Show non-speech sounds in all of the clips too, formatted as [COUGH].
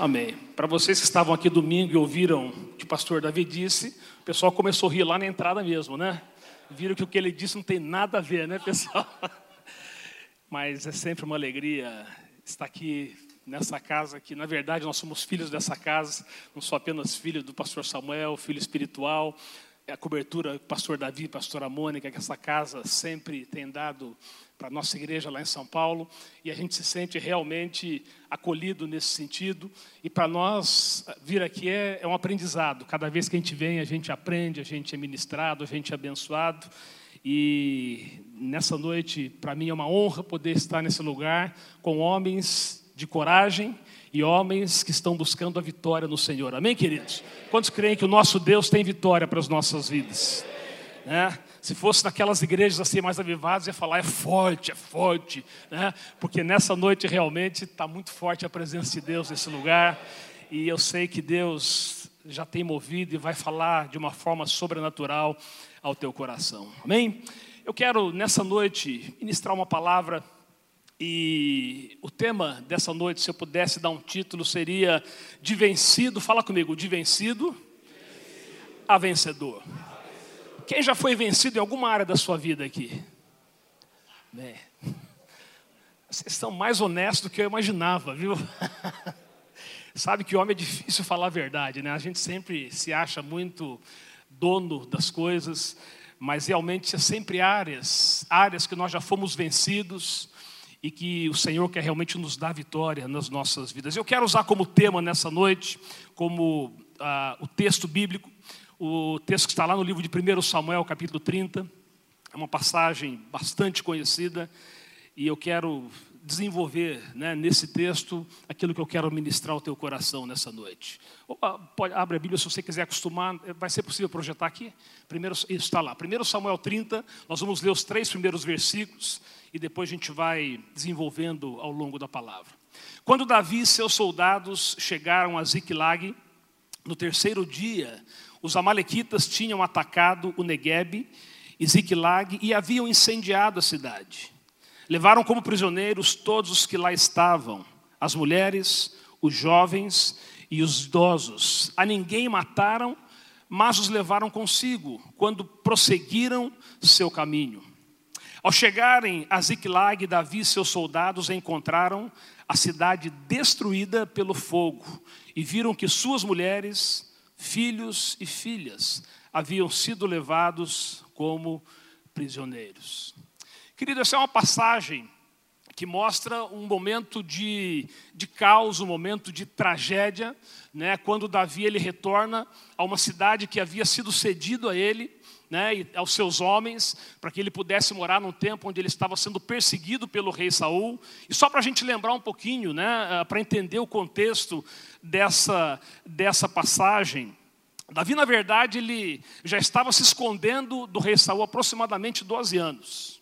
Amém. Para vocês que estavam aqui domingo e ouviram o que o pastor Davi disse, o pessoal começou a rir lá na entrada mesmo, né? Viram que o que ele disse não tem nada a ver, né, pessoal? [LAUGHS] Mas é sempre uma alegria estar aqui nessa casa, que na verdade nós somos filhos dessa casa, não sou apenas filho do pastor Samuel, filho espiritual, a cobertura pastor Davi, pastora Mônica, que essa casa sempre tem dado para a nossa igreja lá em São Paulo, e a gente se sente realmente acolhido nesse sentido, e para nós vir aqui é, é um aprendizado, cada vez que a gente vem a gente aprende, a gente é ministrado, a gente é abençoado, e nessa noite, para mim é uma honra poder estar nesse lugar com homens de coragem e homens que estão buscando a vitória no Senhor. Amém, queridos? Quantos creem que o nosso Deus tem vitória para as nossas vidas? Né? Se fosse naquelas igrejas assim mais avivadas, ia falar é forte, é forte, né? Porque nessa noite realmente está muito forte a presença de Deus nesse lugar e eu sei que Deus já tem movido e vai falar de uma forma sobrenatural ao teu coração. Amém? Eu quero nessa noite ministrar uma palavra e o tema dessa noite, se eu pudesse dar um título, seria de vencido. Fala comigo, de vencido a vencedor. Quem já foi vencido em alguma área da sua vida aqui? É. Vocês são mais honestos do que eu imaginava, viu? [LAUGHS] Sabe que homem é difícil falar a verdade, né? A gente sempre se acha muito dono das coisas, mas realmente é sempre áreas, áreas que nós já fomos vencidos e que o Senhor quer realmente nos dar vitória nas nossas vidas. Eu quero usar como tema nessa noite, como ah, o texto bíblico, o texto que está lá no livro de 1 Samuel, capítulo 30, é uma passagem bastante conhecida, e eu quero desenvolver né, nesse texto aquilo que eu quero ministrar ao teu coração nessa noite. Pode, abre a Bíblia se você quiser acostumar, vai ser possível projetar aqui? Primeiro, isso está lá, 1 Samuel 30, nós vamos ler os três primeiros versículos e depois a gente vai desenvolvendo ao longo da palavra. Quando Davi e seus soldados chegaram a Ziklag, no terceiro dia, os amalequitas tinham atacado o Negueb e Ziklag e haviam incendiado a cidade. Levaram como prisioneiros todos os que lá estavam, as mulheres, os jovens e os idosos. A ninguém mataram, mas os levaram consigo quando prosseguiram seu caminho. Ao chegarem a Ziklag, Davi e seus soldados encontraram a cidade destruída pelo fogo e viram que suas mulheres filhos e filhas haviam sido levados como prisioneiros. Querido, essa é uma passagem que mostra um momento de, de caos, um momento de tragédia, né, quando Davi ele retorna a uma cidade que havia sido cedido a ele, né, aos seus homens, para que ele pudesse morar num tempo onde ele estava sendo perseguido pelo rei Saul. E só para a gente lembrar um pouquinho, né, para entender o contexto dessa, dessa passagem, Davi, na verdade, ele já estava se escondendo do rei Saul aproximadamente 12 anos.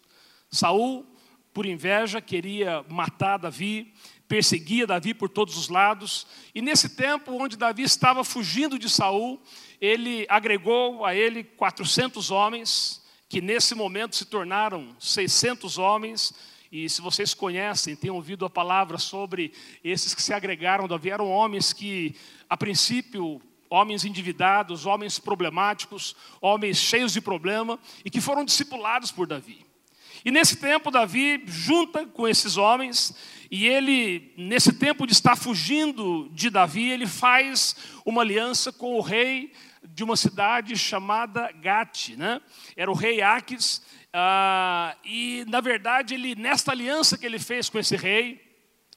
Saul, por inveja, queria matar Davi, perseguia Davi por todos os lados. E nesse tempo, onde Davi estava fugindo de Saul, ele agregou a ele 400 homens, que nesse momento se tornaram 600 homens. E se vocês conhecem, têm ouvido a palavra sobre esses que se agregaram a Davi, eram homens que, a princípio, homens endividados, homens problemáticos, homens cheios de problema e que foram discipulados por Davi. E nesse tempo, Davi junta com esses homens, e ele, nesse tempo de estar fugindo de Davi, ele faz uma aliança com o rei de uma cidade chamada Gate, né? Era o rei Aques, ah, e na verdade, ele, nesta aliança que ele fez com esse rei,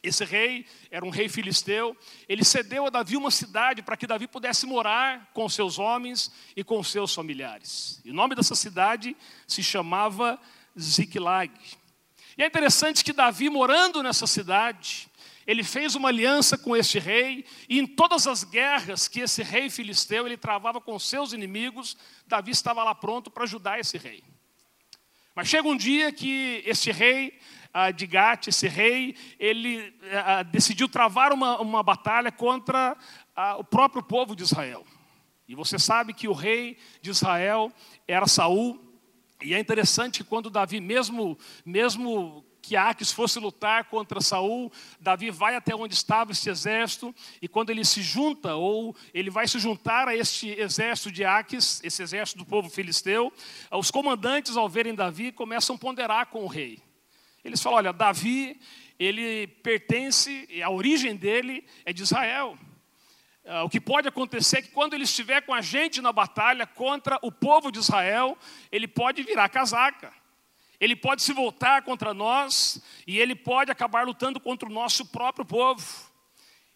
esse rei era um rei filisteu. Ele cedeu a Davi uma cidade para que Davi pudesse morar com seus homens e com seus familiares. E o nome dessa cidade se chamava Ziklag. E é interessante que Davi, morando nessa cidade, ele fez uma aliança com este rei, e em todas as guerras que esse rei filisteu ele travava com seus inimigos, Davi estava lá pronto para ajudar esse rei. Mas chega um dia que esse rei de Gate, esse rei, ele decidiu travar uma, uma batalha contra o próprio povo de Israel. E você sabe que o rei de Israel era Saul, e é interessante que quando Davi, mesmo, mesmo que Aques fosse lutar contra Saul, Davi vai até onde estava este exército, e quando ele se junta, ou ele vai se juntar a este exército de Aques, esse exército do povo filisteu, os comandantes, ao verem Davi, começam a ponderar com o rei. Eles falam: olha, Davi, ele pertence, a origem dele é de Israel. Ah, o que pode acontecer é que quando ele estiver com a gente na batalha contra o povo de Israel, ele pode virar casaca. Ele pode se voltar contra nós e ele pode acabar lutando contra o nosso próprio povo.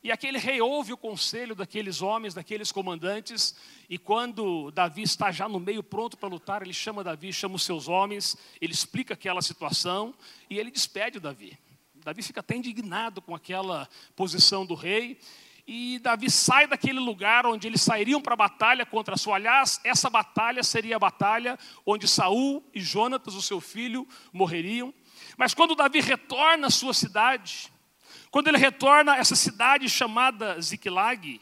E aquele rei ouve o conselho daqueles homens, daqueles comandantes, e quando Davi está já no meio pronto para lutar, ele chama Davi, chama os seus homens, ele explica aquela situação e ele despede Davi. Davi fica até indignado com aquela posição do rei, e Davi sai daquele lugar onde eles sairiam para a batalha contra Saul. Aliás, essa batalha seria a batalha onde Saul e Jonatas, o seu filho, morreriam. Mas quando Davi retorna à sua cidade, quando ele retorna a essa cidade chamada Ziklag,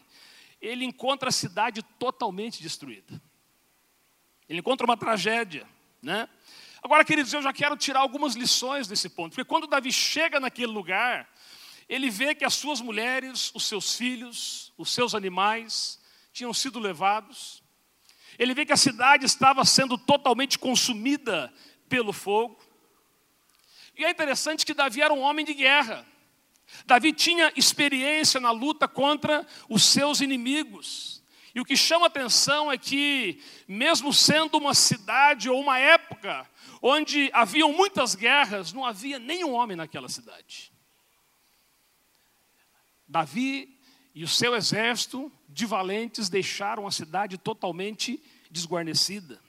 ele encontra a cidade totalmente destruída. Ele encontra uma tragédia, né? Agora, queridos, eu já quero tirar algumas lições desse ponto, porque quando Davi chega naquele lugar, ele vê que as suas mulheres, os seus filhos, os seus animais tinham sido levados. Ele vê que a cidade estava sendo totalmente consumida pelo fogo. E é interessante que Davi era um homem de guerra. Davi tinha experiência na luta contra os seus inimigos. E o que chama atenção é que, mesmo sendo uma cidade ou uma época onde haviam muitas guerras, não havia nenhum homem naquela cidade. Davi e o seu exército de valentes deixaram a cidade totalmente desguarnecida.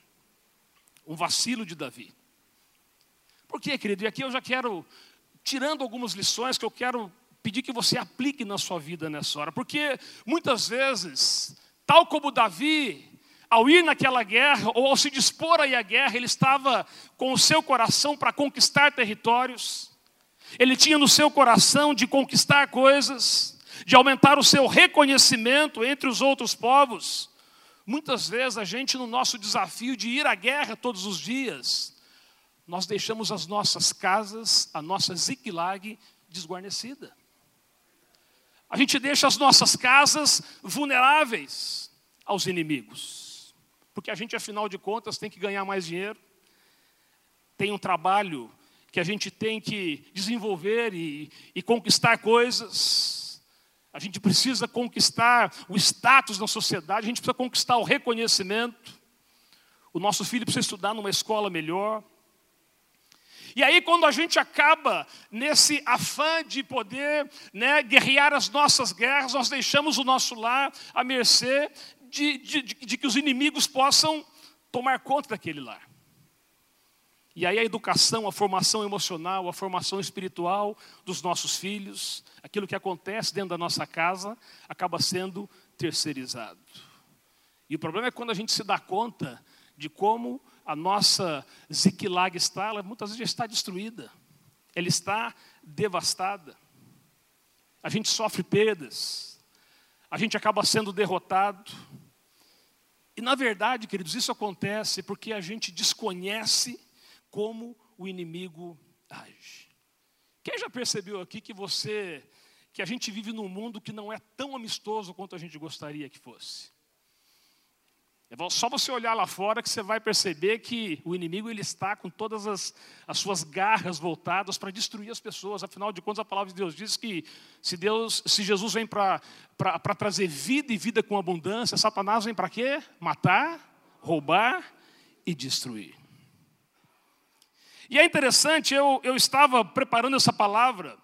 Um vacilo de Davi. Por quê, querido? E aqui eu já quero, tirando algumas lições que eu quero pedir que você aplique na sua vida nessa hora. Porque muitas vezes, tal como Davi, ao ir naquela guerra, ou ao se dispor a ir à guerra, ele estava com o seu coração para conquistar territórios, ele tinha no seu coração de conquistar coisas, de aumentar o seu reconhecimento entre os outros povos. Muitas vezes a gente, no nosso desafio de ir à guerra todos os dias, nós deixamos as nossas casas, a nossa Ziklag desguarnecida. A gente deixa as nossas casas vulneráveis aos inimigos, porque a gente, afinal de contas, tem que ganhar mais dinheiro, tem um trabalho que a gente tem que desenvolver e, e conquistar coisas. A gente precisa conquistar o status na sociedade, a gente precisa conquistar o reconhecimento. O nosso filho precisa estudar numa escola melhor. E aí, quando a gente acaba nesse afã de poder né, guerrear as nossas guerras, nós deixamos o nosso lar à mercê de, de, de, de que os inimigos possam tomar conta daquele lar. E aí a educação, a formação emocional, a formação espiritual dos nossos filhos, aquilo que acontece dentro da nossa casa, acaba sendo terceirizado. E o problema é quando a gente se dá conta de como a nossa Ziklag está, ela muitas vezes já está destruída, ela está devastada. A gente sofre perdas, a gente acaba sendo derrotado. E na verdade, queridos, isso acontece porque a gente desconhece como o inimigo age. Quem já percebeu aqui que você, que a gente vive num mundo que não é tão amistoso quanto a gente gostaria que fosse? É só você olhar lá fora que você vai perceber que o inimigo ele está com todas as, as suas garras voltadas para destruir as pessoas. Afinal de contas, a palavra de Deus diz que se Deus, se Jesus vem para trazer vida e vida com abundância, Satanás vem para quê? Matar, roubar e destruir. E é interessante, eu, eu estava preparando essa palavra,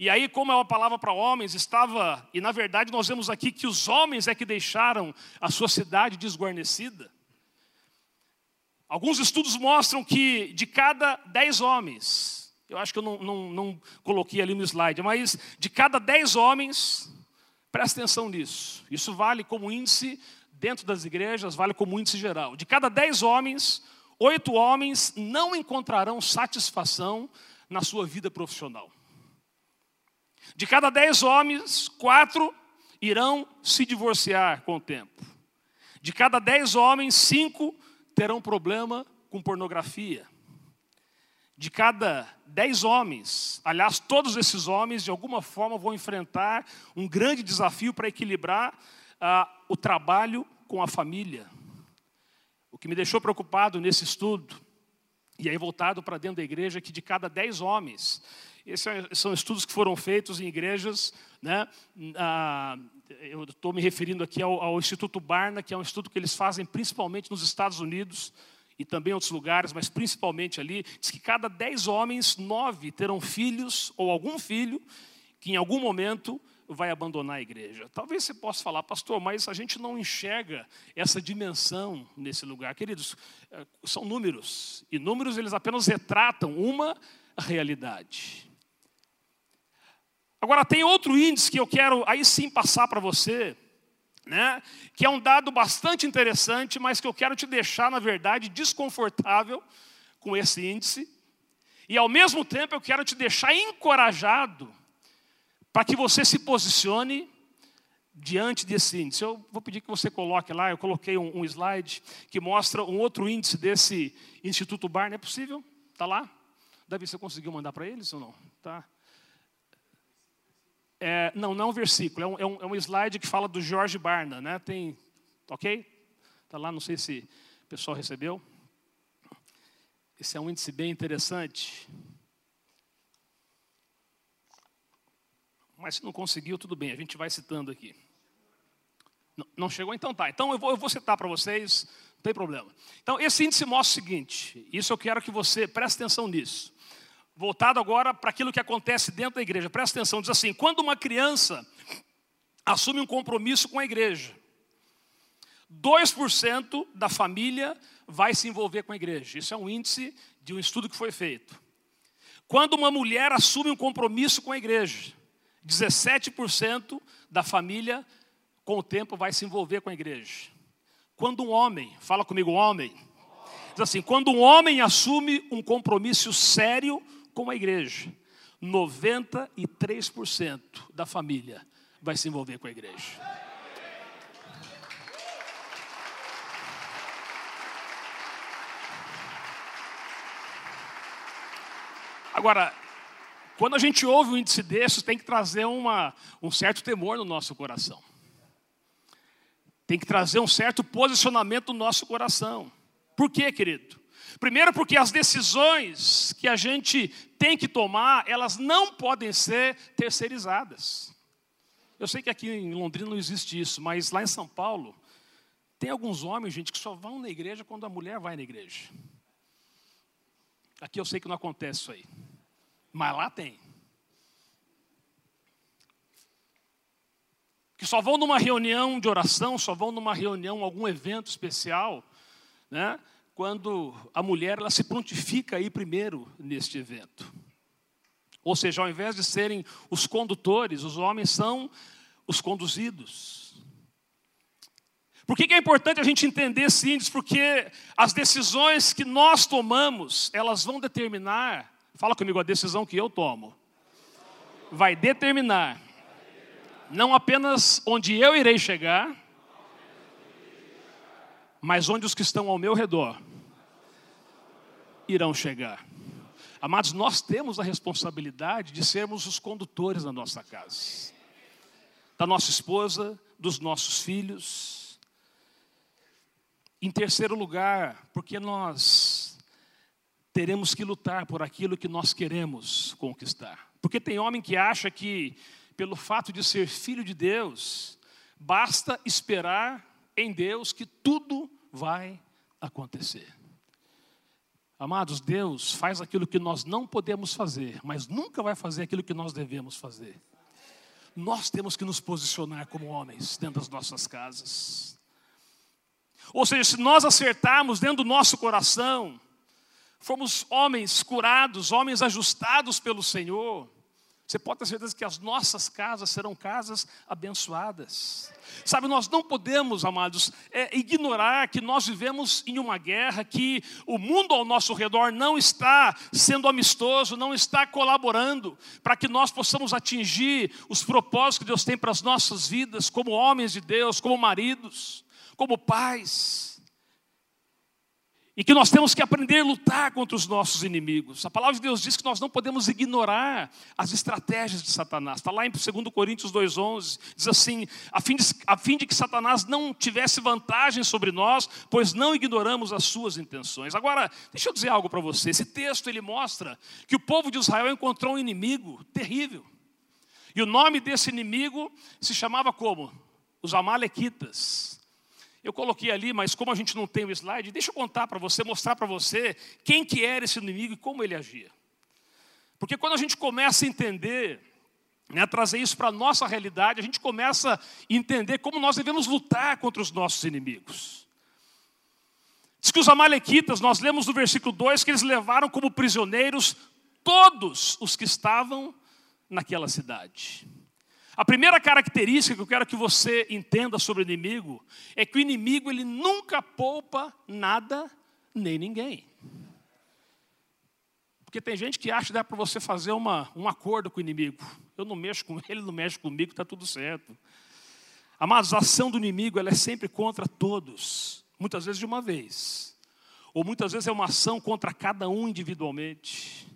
e aí, como é uma palavra para homens, estava, e na verdade nós vemos aqui que os homens é que deixaram a sua cidade desguarnecida. Alguns estudos mostram que de cada dez homens, eu acho que eu não, não, não coloquei ali no slide, mas de cada dez homens, presta atenção nisso, isso vale como índice dentro das igrejas, vale como índice geral. De cada dez homens, oito homens não encontrarão satisfação na sua vida profissional. De cada dez homens, quatro irão se divorciar com o tempo. De cada dez homens, cinco terão problema com pornografia. de cada dez homens, aliás, todos esses homens de alguma forma vão enfrentar um grande desafio para equilibrar ah, o trabalho com a família. Que me deixou preocupado nesse estudo, e aí voltado para dentro da igreja, é que de cada dez homens, esses é, são estudos que foram feitos em igrejas, né? Ah, eu estou me referindo aqui ao, ao Instituto Barna, que é um estudo que eles fazem principalmente nos Estados Unidos, e também em outros lugares, mas principalmente ali, diz que cada dez homens, nove terão filhos ou algum filho que em algum momento vai abandonar a igreja. Talvez você possa falar, pastor, mas a gente não enxerga essa dimensão nesse lugar. Queridos, eh, são números, e números eles apenas retratam uma realidade. Agora, tem outro índice que eu quero aí sim passar para você, né? que é um dado bastante interessante, mas que eu quero te deixar, na verdade, desconfortável com esse índice. E ao mesmo tempo eu quero te deixar encorajado para que você se posicione diante desse índice. Eu vou pedir que você coloque lá, eu coloquei um, um slide que mostra um outro índice desse Instituto Barna. É possível? Está lá? Davi, você conseguiu mandar para eles ou não? Tá. É, não, não é um versículo, é um, é, um, é slide que fala do Jorge Barna, né? Tem, ok? Está lá, não sei se o pessoal recebeu. Esse é um índice bem interessante. Mas se não conseguiu, tudo bem, a gente vai citando aqui. Não, não chegou? Então tá. Então eu vou, eu vou citar para vocês, não tem problema. Então, esse índice mostra o seguinte, isso eu quero que você preste atenção nisso voltado agora para aquilo que acontece dentro da igreja. Presta atenção, diz assim: quando uma criança assume um compromisso com a igreja, 2% da família vai se envolver com a igreja. Isso é um índice de um estudo que foi feito. Quando uma mulher assume um compromisso com a igreja, 17% da família com o tempo vai se envolver com a igreja. Quando um homem, fala comigo, homem, diz assim: quando um homem assume um compromisso sério com a igreja, 93% da família vai se envolver com a igreja. Agora, quando a gente ouve um índice desses, tem que trazer uma, um certo temor no nosso coração. Tem que trazer um certo posicionamento no nosso coração. Por quê, querido? Primeiro, porque as decisões que a gente tem que tomar, elas não podem ser terceirizadas. Eu sei que aqui em Londrina não existe isso, mas lá em São Paulo, tem alguns homens, gente, que só vão na igreja quando a mulher vai na igreja. Aqui eu sei que não acontece isso aí, mas lá tem. Que só vão numa reunião de oração, só vão numa reunião, algum evento especial, né? quando a mulher ela se prontifica aí primeiro neste evento. Ou seja, ao invés de serem os condutores, os homens são os conduzidos. Por que, é importante a gente entender esse índice? Porque as decisões que nós tomamos, elas vão determinar, fala comigo, a decisão que eu tomo, vai determinar não apenas onde eu irei chegar, mas onde os que estão ao meu redor irão chegar. Amados, nós temos a responsabilidade de sermos os condutores da nossa casa, da nossa esposa, dos nossos filhos. Em terceiro lugar, porque nós teremos que lutar por aquilo que nós queremos conquistar. Porque tem homem que acha que, pelo fato de ser filho de Deus, basta esperar em Deus que tudo vai acontecer. Amados, Deus faz aquilo que nós não podemos fazer, mas nunca vai fazer aquilo que nós devemos fazer. Nós temos que nos posicionar como homens dentro das nossas casas. Ou seja, se nós acertarmos dentro do nosso coração, formos homens curados, homens ajustados pelo Senhor, você pode ter certeza que as nossas casas serão casas abençoadas. Sabe, nós não podemos, amados, é, ignorar que nós vivemos em uma guerra, que o mundo ao nosso redor não está sendo amistoso, não está colaborando para que nós possamos atingir os propósitos que Deus tem para as nossas vidas, como homens de Deus, como maridos, como pais. E que nós temos que aprender a lutar contra os nossos inimigos. A palavra de Deus diz que nós não podemos ignorar as estratégias de Satanás. Está lá em 2 Coríntios 2,11, diz assim: a fim, de, a fim de que Satanás não tivesse vantagem sobre nós, pois não ignoramos as suas intenções. Agora, deixa eu dizer algo para você. Esse texto ele mostra que o povo de Israel encontrou um inimigo terrível. E o nome desse inimigo se chamava como? Os Amalequitas. Eu coloquei ali, mas como a gente não tem o slide, deixa eu contar para você, mostrar para você quem que era esse inimigo e como ele agia. Porque quando a gente começa a entender, né, trazer isso para a nossa realidade, a gente começa a entender como nós devemos lutar contra os nossos inimigos. Diz que os amalequitas, nós lemos no versículo 2 que eles levaram como prisioneiros todos os que estavam naquela cidade. A primeira característica que eu quero que você entenda sobre o inimigo é que o inimigo ele nunca poupa nada nem ninguém. Porque tem gente que acha que dá para você fazer uma, um acordo com o inimigo. Eu não mexo com [LAUGHS] ele, não mexe comigo, está tudo certo. A ação do inimigo ela é sempre contra todos, muitas vezes de uma vez. Ou muitas vezes é uma ação contra cada um individualmente.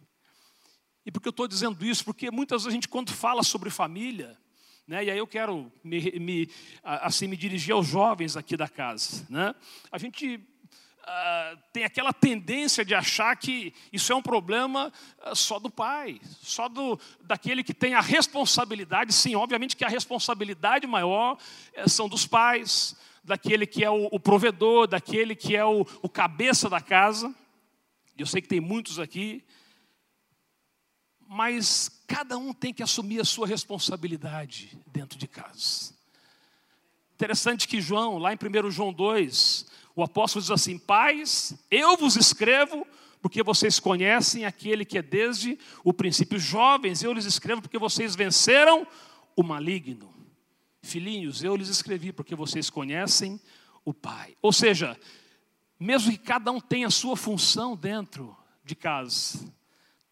E por que eu estou dizendo isso? Porque muitas vezes a gente, quando fala sobre família, né, e aí eu quero me, me, assim, me dirigir aos jovens aqui da casa. Né? A gente uh, tem aquela tendência de achar que isso é um problema uh, só do pai, só do, daquele que tem a responsabilidade. Sim, obviamente que a responsabilidade maior uh, são dos pais, daquele que é o, o provedor, daquele que é o, o cabeça da casa. Eu sei que tem muitos aqui mas cada um tem que assumir a sua responsabilidade dentro de casa. Interessante que João, lá em 1 João 2, o apóstolo diz assim: Pais, eu vos escrevo porque vocês conhecem aquele que é desde o princípio. Jovens, eu lhes escrevo porque vocês venceram o maligno. Filhinhos, eu lhes escrevi porque vocês conhecem o Pai. Ou seja, mesmo que cada um tenha a sua função dentro de casa,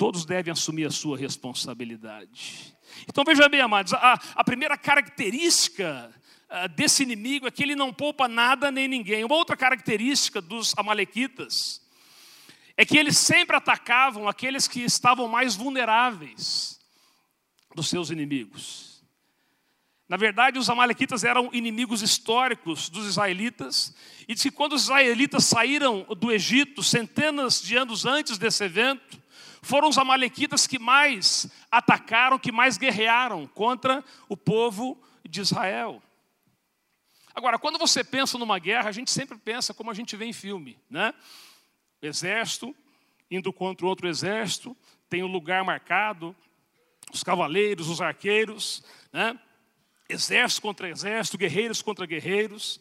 Todos devem assumir a sua responsabilidade. Então veja bem, amados, a, a primeira característica a, desse inimigo é que ele não poupa nada nem ninguém. Uma outra característica dos Amalequitas é que eles sempre atacavam aqueles que estavam mais vulneráveis dos seus inimigos. Na verdade, os Amalequitas eram inimigos históricos dos israelitas, e diz que quando os israelitas saíram do Egito, centenas de anos antes desse evento, foram os amalequitas que mais atacaram, que mais guerrearam contra o povo de Israel. Agora, quando você pensa numa guerra, a gente sempre pensa como a gente vê em filme, né? Exército indo contra outro exército, tem um lugar marcado, os cavaleiros, os arqueiros, né? Exército contra exército, guerreiros contra guerreiros.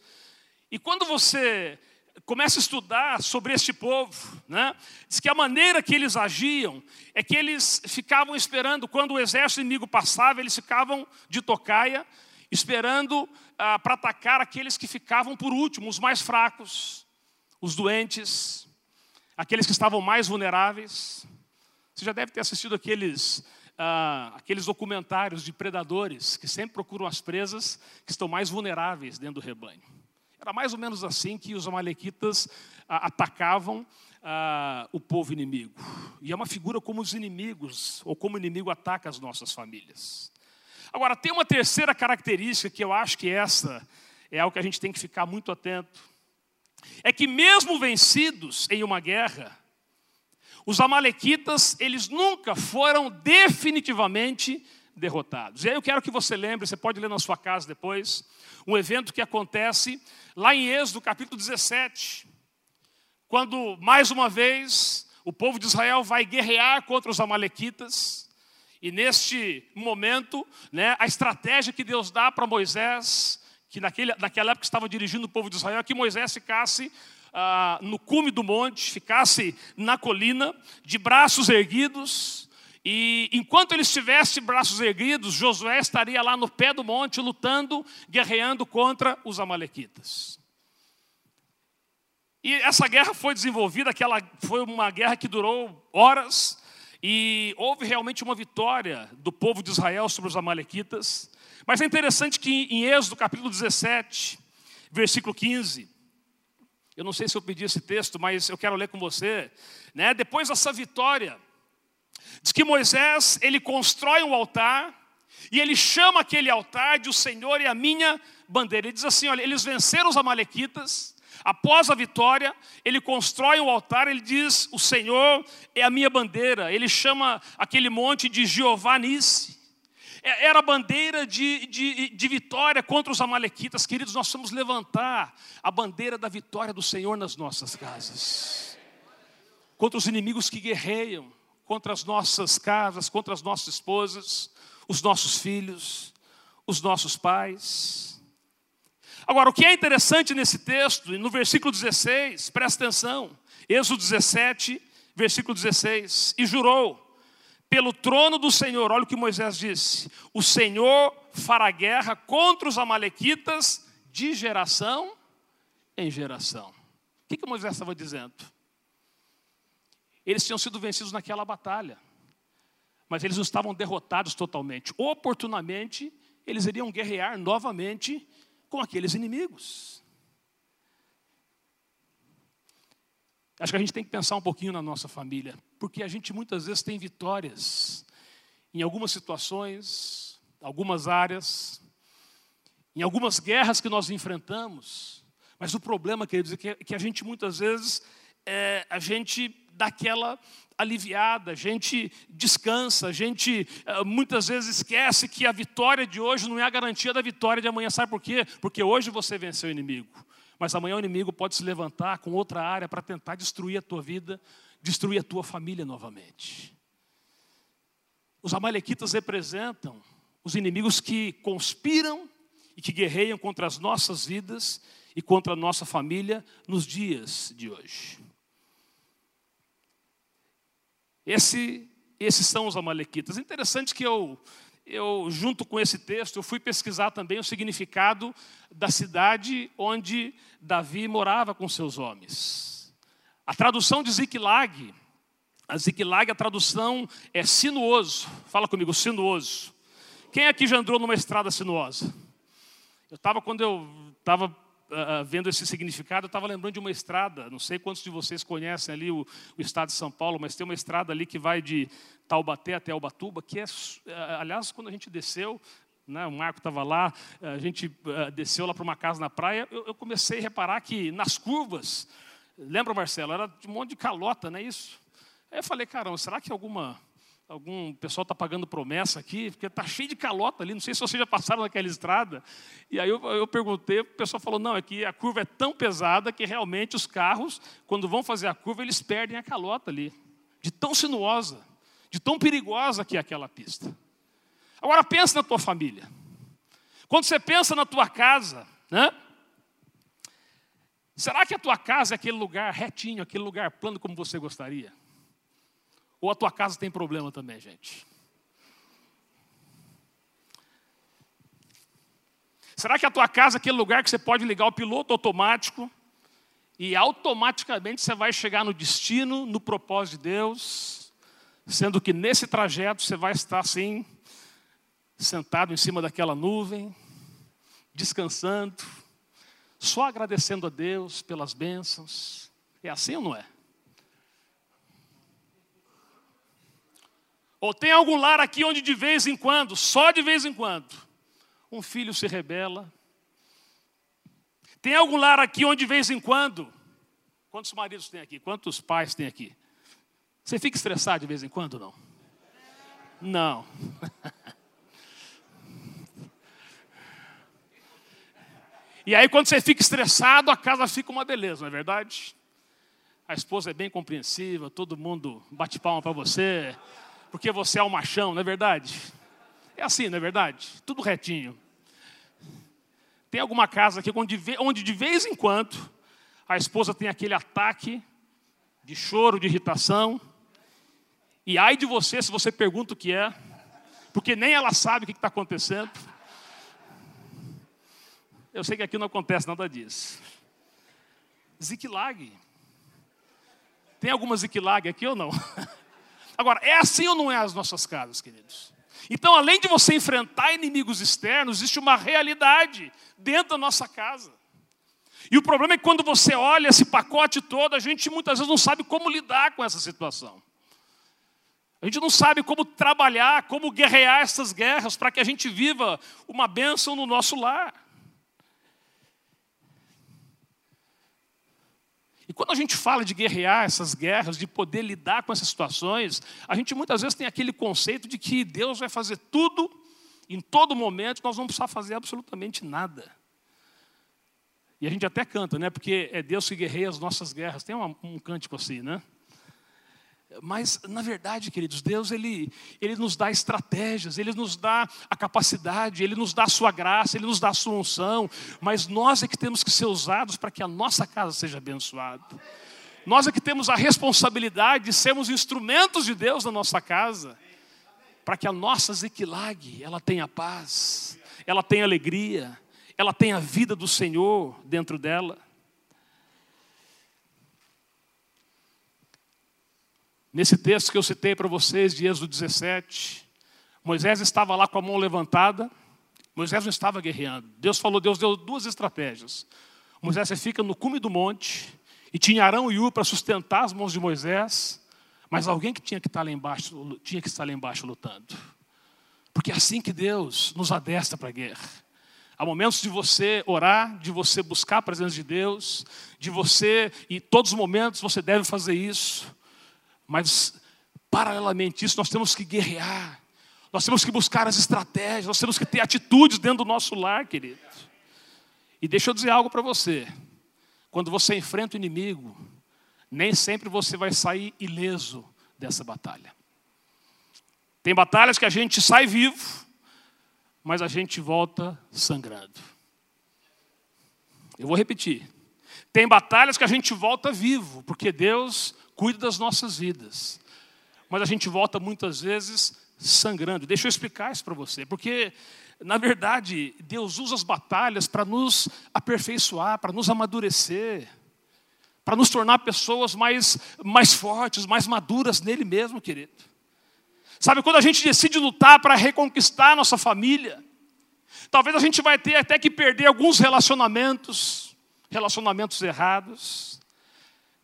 E quando você começa a estudar sobre este povo, né? diz que a maneira que eles agiam é que eles ficavam esperando, quando o exército inimigo passava, eles ficavam de tocaia, esperando ah, para atacar aqueles que ficavam por último, os mais fracos, os doentes, aqueles que estavam mais vulneráveis. Você já deve ter assistido aqueles, ah, aqueles documentários de predadores que sempre procuram as presas que estão mais vulneráveis dentro do rebanho. Era mais ou menos assim que os amalequitas ah, atacavam ah, o povo inimigo. E é uma figura como os inimigos, ou como o inimigo ataca as nossas famílias. Agora, tem uma terceira característica que eu acho que essa é algo que a gente tem que ficar muito atento. É que mesmo vencidos em uma guerra, os amalequitas, eles nunca foram definitivamente derrotados. E aí eu quero que você lembre, você pode ler na sua casa depois, um evento que acontece lá em Êxodo, capítulo 17, quando mais uma vez o povo de Israel vai guerrear contra os amalequitas. E neste momento, né, a estratégia que Deus dá para Moisés, que naquele, naquela época estava dirigindo o povo de Israel, é que Moisés ficasse ah, no cume do monte, ficasse na colina, de braços erguidos, e enquanto ele estivesse braços erguidos, Josué estaria lá no pé do monte, lutando, guerreando contra os Amalequitas. E essa guerra foi desenvolvida, aquela foi uma guerra que durou horas, e houve realmente uma vitória do povo de Israel sobre os Amalequitas. Mas é interessante que em Êxodo capítulo 17, versículo 15, Eu não sei se eu pedi esse texto, mas eu quero ler com você. Né? Depois dessa vitória, diz que Moisés ele constrói um altar e ele chama aquele altar de o Senhor e a minha bandeira. Ele diz assim: olha, eles venceram os Amalequitas. Após a vitória, ele constrói um altar, ele diz: O Senhor é a minha bandeira. Ele chama aquele monte de Jeová Nisse. É, era a bandeira de, de, de vitória contra os Amalequitas. Queridos, nós vamos levantar a bandeira da vitória do Senhor nas nossas casas. Contra os inimigos que guerreiam, contra as nossas casas, contra as nossas esposas, os nossos filhos, os nossos pais. Agora, o que é interessante nesse texto, no versículo 16, presta atenção, Êxodo 17, versículo 16: E jurou pelo trono do Senhor, olha o que Moisés disse: O Senhor fará guerra contra os Amalequitas de geração em geração. O que, que Moisés estava dizendo? Eles tinham sido vencidos naquela batalha, mas eles não estavam derrotados totalmente. Oportunamente, eles iriam guerrear novamente com aqueles inimigos. Acho que a gente tem que pensar um pouquinho na nossa família, porque a gente muitas vezes tem vitórias em algumas situações, algumas áreas, em algumas guerras que nós enfrentamos, mas o problema, queridos, é que, que a gente muitas vezes, é, a gente dá aquela aliviada, a gente descansa, a gente é, muitas vezes esquece que a vitória de hoje não é a garantia da vitória de amanhã. Sabe por quê? Porque hoje você venceu o inimigo. Mas amanhã o inimigo pode se levantar com outra área para tentar destruir a tua vida, destruir a tua família novamente. Os amalequitas representam os inimigos que conspiram e que guerreiam contra as nossas vidas e contra a nossa família nos dias de hoje. Esse, esses são os amalequitas. Interessante que eu eu, junto com esse texto, eu fui pesquisar também o significado da cidade onde Davi morava com seus homens. A tradução de Ziklag, a Ziklag, a tradução é sinuoso. Fala comigo, sinuoso. Quem aqui já andou numa estrada sinuosa? Eu estava, quando eu estava uh, vendo esse significado, eu estava lembrando de uma estrada, não sei quantos de vocês conhecem ali o, o, estado de São Paulo, mas tem uma estrada ali que vai de Taubaté até Albatuba, que é, uh, aliás, quando a gente desceu, né, o Marco estava lá, a gente desceu lá para uma casa na praia, eu, eu, comecei a reparar que nas curvas, lembra Marcelo, era de um monte de calota, não é isso? Aí eu falei, caramba, será que alguma algum pessoal está pagando promessa aqui, porque está cheio de calota ali, não sei se vocês já passaram naquela estrada. E aí eu, eu perguntei, o pessoal falou, não, é que a curva é tão pesada que realmente os carros, quando vão fazer a curva, eles perdem a calota ali. De tão sinuosa, de tão perigosa que é aquela pista. Agora pensa na tua família. Quando você pensa na tua casa, né? Será que a tua casa é aquele lugar retinho, aquele lugar plano como você gostaria? Ou a tua casa tem problema também, gente? Será que a tua casa é aquele lugar que você pode ligar o piloto automático e automaticamente você vai chegar no destino, no propósito de Deus, sendo que nesse trajeto você vai estar assim, sentado em cima daquela nuvem, descansando, só agradecendo a Deus pelas bênçãos. É assim ou não é? Ou tem algum lar aqui onde de vez em quando, só de vez em quando, um filho se rebela? Tem algum lar aqui onde de vez em quando, quantos maridos tem aqui? Quantos pais tem aqui? Você fica estressado de vez em quando não? Não. [LAUGHS] E aí, quando você fica estressado, a casa fica uma beleza, não é verdade? A esposa é bem compreensiva, todo mundo bate palma para você, porque você é o machão, não é verdade? É assim, não é verdade? Tudo retinho. Tem alguma casa aqui onde, onde de vez em quando a esposa tem aquele ataque de choro, de irritação. E ai de você se você pergunta o que é, porque nem ela sabe o que está acontecendo. Eu sei que aqui não acontece nada disso. Ziklag. Tem alguma Ziklag aqui ou não? [LAUGHS] Agora, é assim ou não é as nossas casas, queridos? Então, além de você enfrentar inimigos externos, existe uma realidade dentro da nossa casa. E o problema é que quando você olha esse pacote todo, a gente muitas vezes não sabe como lidar com essa situação. A gente não sabe como trabalhar, como guerrear essas guerras para que a gente viva uma bênção no nosso lar. E quando a gente fala de guerrear essas guerras, de poder lidar com essas situações, a gente muitas vezes tem aquele conceito de que Deus vai fazer tudo, em todo momento, nós não precisar fazer absolutamente nada. E a gente até canta, né? Porque é Deus que guerreia as nossas guerras. Tem um, um cântico assim, né? Mas, na verdade, queridos, Deus ele, ele nos dá estratégias, Ele nos dá a capacidade, Ele nos dá a sua graça, Ele nos dá a sua unção, mas nós é que temos que ser usados para que a nossa casa seja abençoada. Nós é que temos a responsabilidade de sermos instrumentos de Deus na nossa casa, para que a nossa Ziquilag, ela tenha paz, ela tenha alegria, ela tenha a vida do Senhor dentro dela. Nesse texto que eu citei para vocês, de Êxodo 17, Moisés estava lá com a mão levantada, Moisés não estava guerreando. Deus falou, Deus deu duas estratégias. Moisés você fica no cume do monte, e tinha Arão e U para sustentar as mãos de Moisés, mas alguém que tinha que estar lá embaixo, tinha que estar lá embaixo lutando. Porque é assim que Deus nos adestra para a guerra. Há momentos de você orar, de você buscar a presença de Deus, de você, e todos os momentos você deve fazer isso. Mas, paralelamente a isso, nós temos que guerrear. Nós temos que buscar as estratégias, nós temos que ter atitudes dentro do nosso lar, querido. E deixa eu dizer algo para você. Quando você enfrenta o inimigo, nem sempre você vai sair ileso dessa batalha. Tem batalhas que a gente sai vivo, mas a gente volta sangrando. Eu vou repetir. Tem batalhas que a gente volta vivo, porque Deus cuida das nossas vidas. Mas a gente volta muitas vezes sangrando. Deixa eu explicar isso para você, porque na verdade Deus usa as batalhas para nos aperfeiçoar, para nos amadurecer, para nos tornar pessoas mais, mais fortes, mais maduras nele mesmo, querido. Sabe, quando a gente decide lutar para reconquistar a nossa família, talvez a gente vai ter até que perder alguns relacionamentos, relacionamentos errados.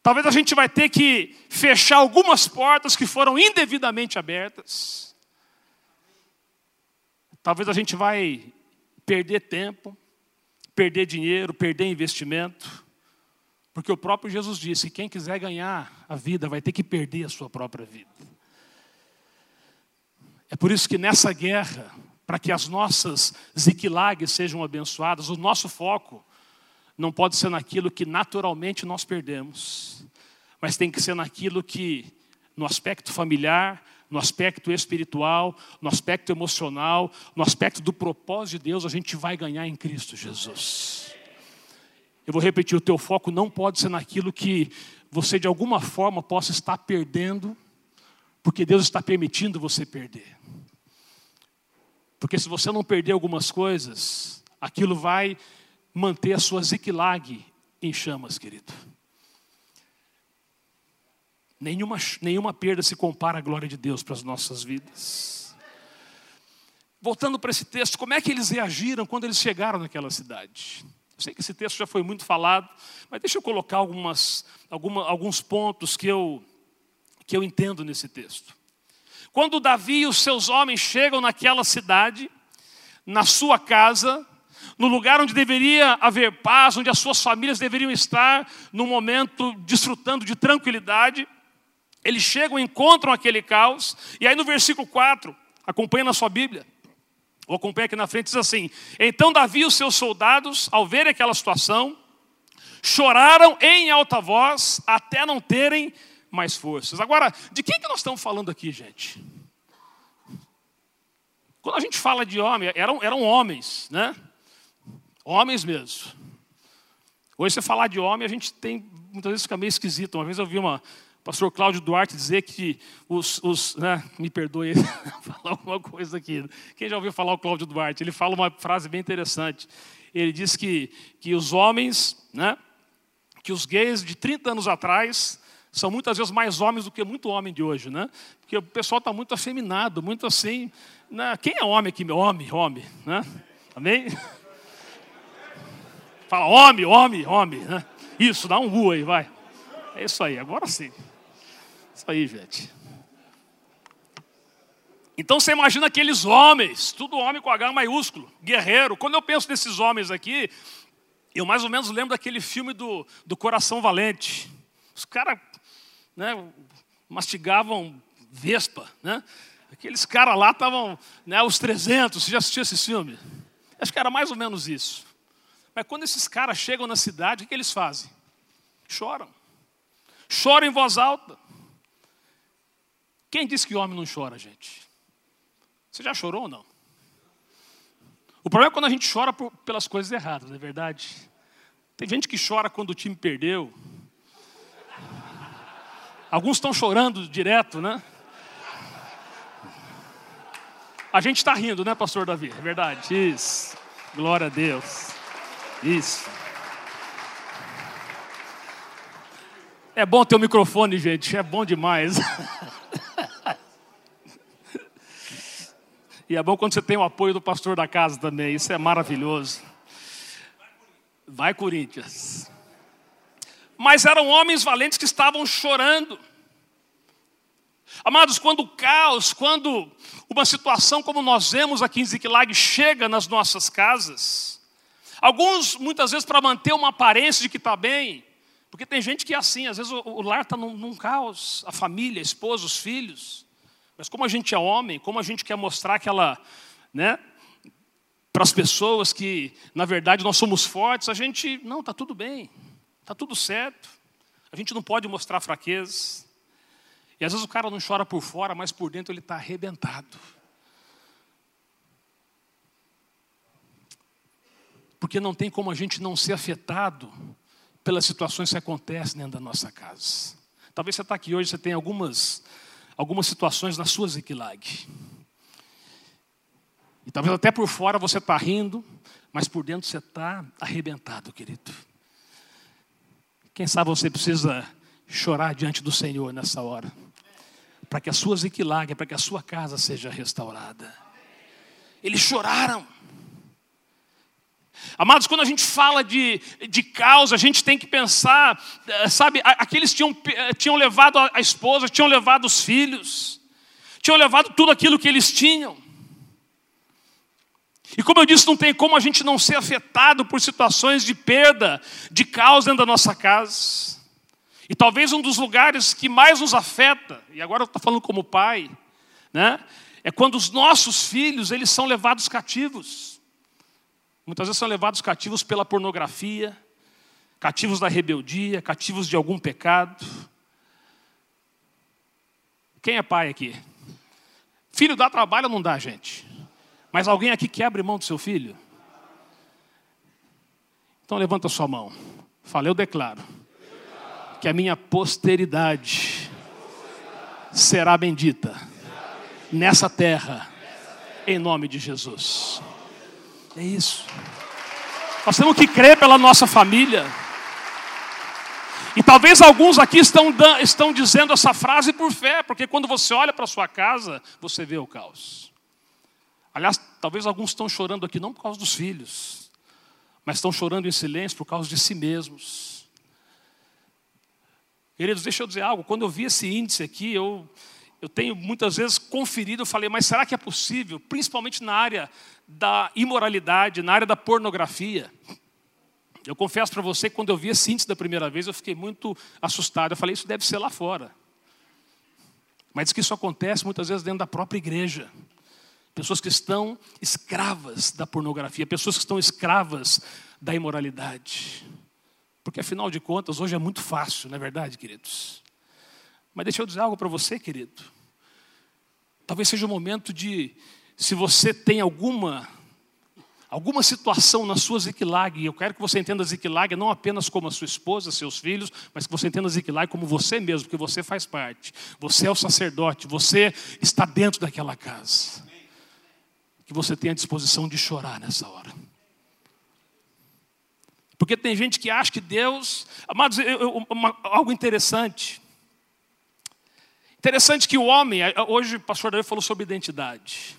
Talvez a gente vai ter que fechar algumas portas que foram indevidamente abertas. Talvez a gente vai perder tempo, perder dinheiro, perder investimento. Porque o próprio Jesus disse: quem quiser ganhar a vida vai ter que perder a sua própria vida. É por isso que nessa guerra, para que as nossas ziquilagues sejam abençoadas, o nosso foco não pode ser naquilo que naturalmente nós perdemos, mas tem que ser naquilo que, no aspecto familiar, no aspecto espiritual, no aspecto emocional, no aspecto do propósito de Deus, a gente vai ganhar em Cristo Jesus. Eu vou repetir: o teu foco não pode ser naquilo que você de alguma forma possa estar perdendo, porque Deus está permitindo você perder. Porque se você não perder algumas coisas, aquilo vai manter a sua ziquilag em chamas, querido. Nenhuma, nenhuma perda se compara à glória de Deus para as nossas vidas. Voltando para esse texto, como é que eles reagiram quando eles chegaram naquela cidade? Eu sei que esse texto já foi muito falado, mas deixa eu colocar algumas, alguma, alguns pontos que eu, que eu entendo nesse texto. Quando Davi e os seus homens chegam naquela cidade, na sua casa, no lugar onde deveria haver paz, onde as suas famílias deveriam estar, num momento desfrutando de tranquilidade. Eles chegam, encontram aquele caos, e aí no versículo 4, acompanha na sua Bíblia, ou acompanha aqui na frente, diz assim: Então Davi e os seus soldados, ao verem aquela situação, choraram em alta voz até não terem mais forças. Agora, de quem que nós estamos falando aqui, gente? Quando a gente fala de homem, eram, eram homens, né? Homens mesmo. Hoje, você falar de homem, a gente tem, muitas vezes fica meio esquisito. Uma vez eu vi uma, pastor Cláudio Duarte dizer que os, os né, me perdoe [LAUGHS] falar alguma coisa aqui. Quem já ouviu falar o Cláudio Duarte? Ele fala uma frase bem interessante. Ele diz que, que os homens, né, que os gays de 30 anos atrás são muitas vezes mais homens do que muito homem de hoje, né? Porque o pessoal está muito afeminado, muito assim. Né? Quem é homem aqui? Homem, homem, né? Amém? Fala, homem, homem, homem. Né? Isso, dá um U aí, vai. É isso aí, agora sim. Isso aí, gente. Então você imagina aqueles homens, tudo homem com H maiúsculo, guerreiro. Quando eu penso nesses homens aqui, eu mais ou menos lembro daquele filme do, do Coração Valente. Os caras né, mastigavam vespa, né? Aqueles caras lá estavam, né, os 300, você já assistiu esse filme? Acho que era mais ou menos isso. Mas quando esses caras chegam na cidade, o que eles fazem? Choram. Choram em voz alta. Quem disse que homem não chora, gente? Você já chorou ou não? O problema é quando a gente chora por, pelas coisas erradas, não é verdade? Tem gente que chora quando o time perdeu. Alguns estão chorando direto, né? A gente está rindo, né, pastor Davi? É verdade. Isso. Glória a Deus. Isso. É bom ter o um microfone, gente. É bom demais. E é bom quando você tem o apoio do pastor da casa também, isso é maravilhoso. Vai, Corinthians. Mas eram homens valentes que estavam chorando. Amados, quando o caos, quando uma situação como nós vemos aqui em Ziklag chega nas nossas casas, alguns muitas vezes para manter uma aparência de que está bem, porque tem gente que é assim, às vezes o, o lar está num, num caos, a família, a esposa, os filhos. Mas como a gente é homem, como a gente quer mostrar aquela, né, para as pessoas que, na verdade, nós somos fortes, a gente, não, está tudo bem, está tudo certo. A gente não pode mostrar fraquezas. E às vezes o cara não chora por fora, mas por dentro ele está arrebentado. Porque não tem como a gente não ser afetado pelas situações que acontecem dentro da nossa casa. Talvez você está aqui hoje, você tem algumas algumas situações na sua Ziklag. E talvez até por fora você está rindo, mas por dentro você está arrebentado, querido. Quem sabe você precisa chorar diante do Senhor nessa hora, para que a sua Ziklag, para que a sua casa seja restaurada. Eles choraram. Amados, quando a gente fala de, de causa, a gente tem que pensar, eh, sabe, aqueles tinham, eh, tinham levado a esposa, tinham levado os filhos, tinham levado tudo aquilo que eles tinham. E como eu disse, não tem como a gente não ser afetado por situações de perda, de caos dentro da nossa casa. E talvez um dos lugares que mais nos afeta, e agora eu estou falando como pai, né, é quando os nossos filhos eles são levados cativos. Muitas vezes são levados cativos pela pornografia, cativos da rebeldia, cativos de algum pecado. Quem é pai aqui? Filho dá trabalho ou não dá, gente? Mas alguém aqui quer abrir mão do seu filho? Então levanta sua mão. Fala, eu declaro que a minha posteridade será bendita nessa terra, em nome de Jesus. É isso. Nós temos que crer pela nossa família. E talvez alguns aqui estão, estão dizendo essa frase por fé, porque quando você olha para sua casa, você vê o caos. Aliás, talvez alguns estão chorando aqui não por causa dos filhos, mas estão chorando em silêncio por causa de si mesmos. Queridos, deixa eu dizer algo. Quando eu vi esse índice aqui, eu, eu tenho muitas vezes conferido, eu falei, mas será que é possível? Principalmente na área da imoralidade, na área da pornografia. Eu confesso para você quando eu vi esse índice da primeira vez, eu fiquei muito assustado. Eu falei, isso deve ser lá fora. Mas diz que isso acontece muitas vezes dentro da própria igreja. Pessoas que estão escravas da pornografia, pessoas que estão escravas da imoralidade. Porque afinal de contas, hoje é muito fácil, não é verdade, queridos? Mas deixa eu dizer algo para você, querido. Talvez seja o momento de, se você tem alguma alguma situação na sua Ziklag, eu quero que você entenda Ziklag não apenas como a sua esposa, seus filhos, mas que você entenda Ziklag como você mesmo, porque você faz parte. Você é o sacerdote, você está dentro daquela casa. Que você tenha a disposição de chorar nessa hora. Porque tem gente que acha que Deus. Amados, eu, eu, uma, algo interessante. Interessante que o homem, hoje o pastor Davi falou sobre identidade.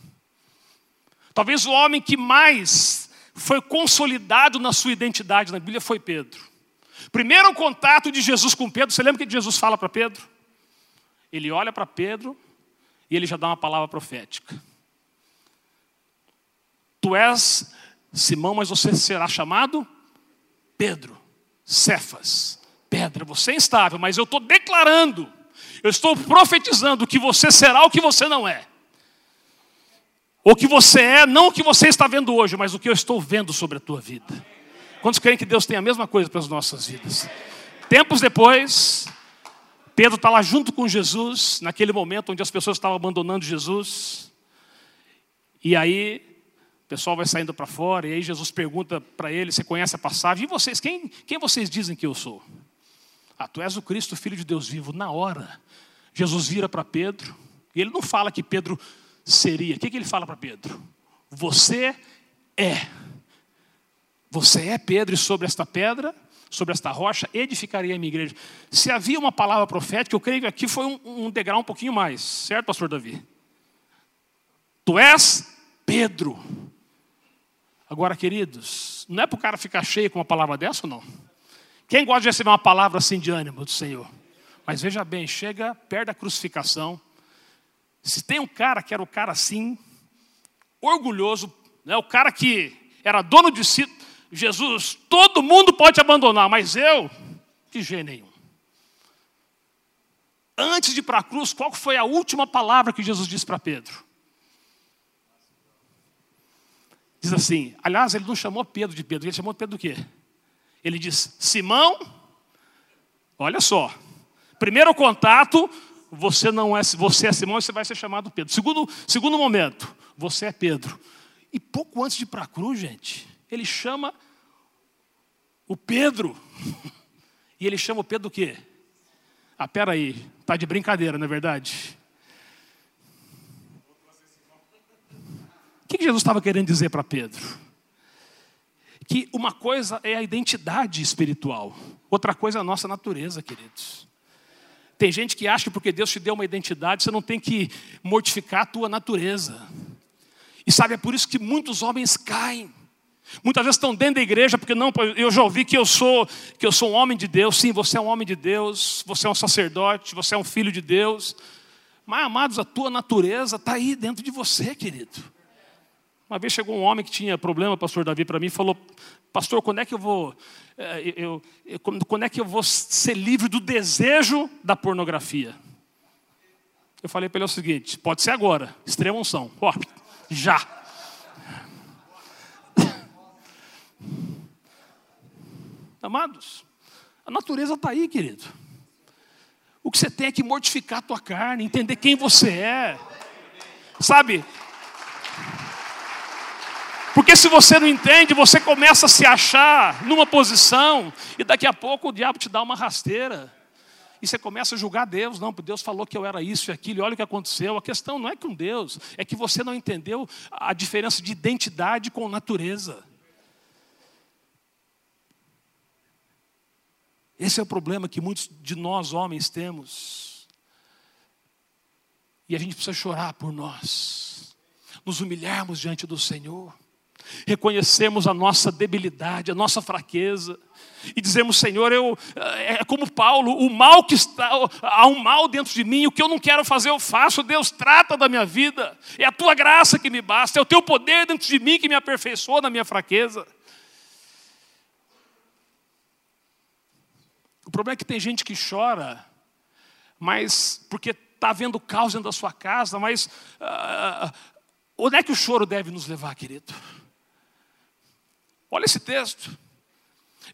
Talvez o homem que mais foi consolidado na sua identidade na Bíblia foi Pedro. Primeiro contato de Jesus com Pedro, você lembra que Jesus fala para Pedro? Ele olha para Pedro e ele já dá uma palavra profética. Tu és Simão, mas você será chamado Pedro, Cefas, pedra. Você é instável, mas eu estou declarando, eu estou profetizando que você será o que você não é. O que você é, não o que você está vendo hoje, mas o que eu estou vendo sobre a tua vida. Quantos creem que Deus tem a mesma coisa para as nossas vidas? Tempos depois, Pedro está lá junto com Jesus, naquele momento onde as pessoas estavam abandonando Jesus. E aí, o pessoal vai saindo para fora, e aí Jesus pergunta para ele: Você conhece a passagem? E vocês, quem, quem vocês dizem que eu sou? Ah, tu és o Cristo, filho de Deus vivo. Na hora, Jesus vira para Pedro, e ele não fala que Pedro seria. O que, que ele fala para Pedro? Você é. Você é Pedro, e sobre esta pedra, sobre esta rocha, edificaria a minha igreja. Se havia uma palavra profética, eu creio que aqui foi um, um degrau um pouquinho mais, certo, pastor Davi? Tu és Pedro. Agora, queridos, não é para o cara ficar cheio com uma palavra dessa ou não? Quem gosta de receber uma palavra assim de ânimo do Senhor? Mas veja bem, chega perto da crucificação, se tem um cara que era o cara assim, orgulhoso, né, o cara que era dono de si, Jesus, todo mundo pode abandonar, mas eu, de jeito nenhum. Antes de ir para a cruz, qual foi a última palavra que Jesus disse para Pedro? Diz assim, aliás, ele não chamou Pedro de Pedro, ele chamou Pedro do quê? Ele diz, Simão, olha só, primeiro contato, você não é, você é Simão e você vai ser chamado Pedro. Segundo, segundo momento, você é Pedro. E pouco antes de ir para a cruz, gente, ele chama o Pedro. E ele chama o Pedro do quê? Ah, peraí, tá de brincadeira, não é verdade? O que Jesus estava querendo dizer para Pedro? Que uma coisa é a identidade espiritual, outra coisa é a nossa natureza, queridos. Tem gente que acha que porque Deus te deu uma identidade, você não tem que mortificar a tua natureza. E sabe, é por isso que muitos homens caem. Muitas vezes estão dentro da igreja porque não, eu já ouvi que eu sou que eu sou um homem de Deus. Sim, você é um homem de Deus, você é um sacerdote, você é um filho de Deus. Mas amados, a tua natureza está aí dentro de você, querido. Uma vez chegou um homem que tinha problema, pastor Davi, para mim, e falou: Pastor, quando é que eu vou, eh, eu, eu, quando é que eu vou ser livre do desejo da pornografia? Eu falei para ele o seguinte: pode ser agora, extrema unção, ó, já. [COUGHS] Amados, a natureza está aí, querido. O que você tem é que mortificar a tua carne, entender quem você é. Sabe, porque se você não entende, você começa a se achar numa posição e daqui a pouco o diabo te dá uma rasteira. E você começa a julgar Deus, não, Deus falou que eu era isso e aquilo, e olha o que aconteceu. A questão não é com Deus, é que você não entendeu a diferença de identidade com natureza. Esse é o problema que muitos de nós homens temos. E a gente precisa chorar por nós, nos humilharmos diante do Senhor reconhecemos a nossa debilidade, a nossa fraqueza, e dizemos, Senhor, eu é como Paulo, o mal que está, há um mal dentro de mim, o que eu não quero fazer eu faço, Deus trata da minha vida, é a tua graça que me basta, é o teu poder dentro de mim que me aperfeiçoa na minha fraqueza. O problema é que tem gente que chora, mas porque está havendo caos dentro da sua casa, mas uh, onde é que o choro deve nos levar, querido? Olha esse texto.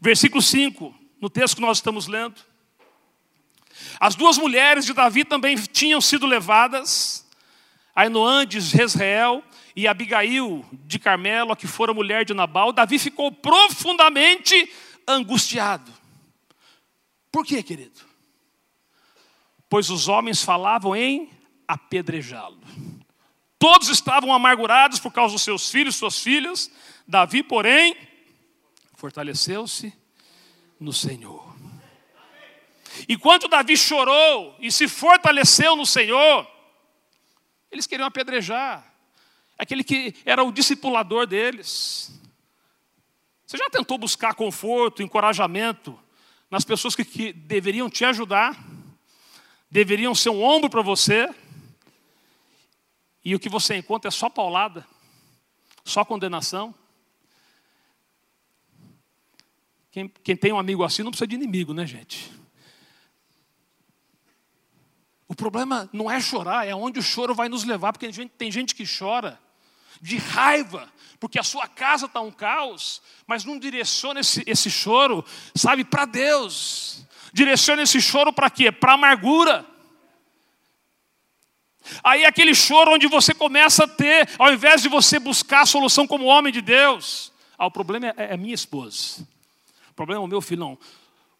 Versículo 5, no texto que nós estamos lendo. As duas mulheres de Davi também tinham sido levadas, Ainoã de Jezreel e Abigail de Carmelo, a que fora mulher de Nabal. Davi ficou profundamente angustiado. Por quê, querido? Pois os homens falavam em apedrejá-lo. Todos estavam amargurados por causa dos seus filhos, suas filhas, Davi, porém, fortaleceu-se no Senhor. Enquanto Davi chorou e se fortaleceu no Senhor, eles queriam apedrejar aquele que era o discipulador deles. Você já tentou buscar conforto, encorajamento nas pessoas que, que deveriam te ajudar, deveriam ser um ombro para você, e o que você encontra é só paulada, só condenação? Quem, quem tem um amigo assim não precisa de inimigo, né, gente? O problema não é chorar, é onde o choro vai nos levar, porque tem gente que chora de raiva, porque a sua casa está um caos, mas não direciona esse, esse choro, sabe, para Deus. Direciona esse choro para quê? Para amargura. Aí aquele choro onde você começa a ter, ao invés de você buscar a solução como homem de Deus, ah, o problema é, é minha esposa. O problema é o meu filho, não.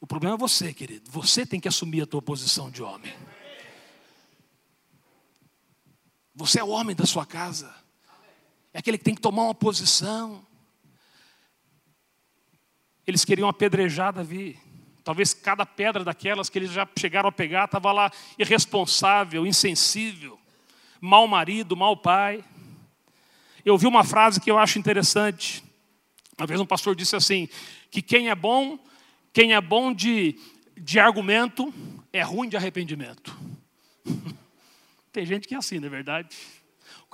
O problema é você, querido. Você tem que assumir a tua posição de homem. Você é o homem da sua casa. É aquele que tem que tomar uma posição. Eles queriam apedrejar Davi. Talvez cada pedra daquelas que eles já chegaram a pegar estava lá irresponsável, insensível, mau marido, mau pai. Eu ouvi uma frase que eu acho interessante. Uma vez um pastor disse assim: que quem é bom, quem é bom de, de argumento, é ruim de arrependimento. [LAUGHS] Tem gente que é assim, não é verdade?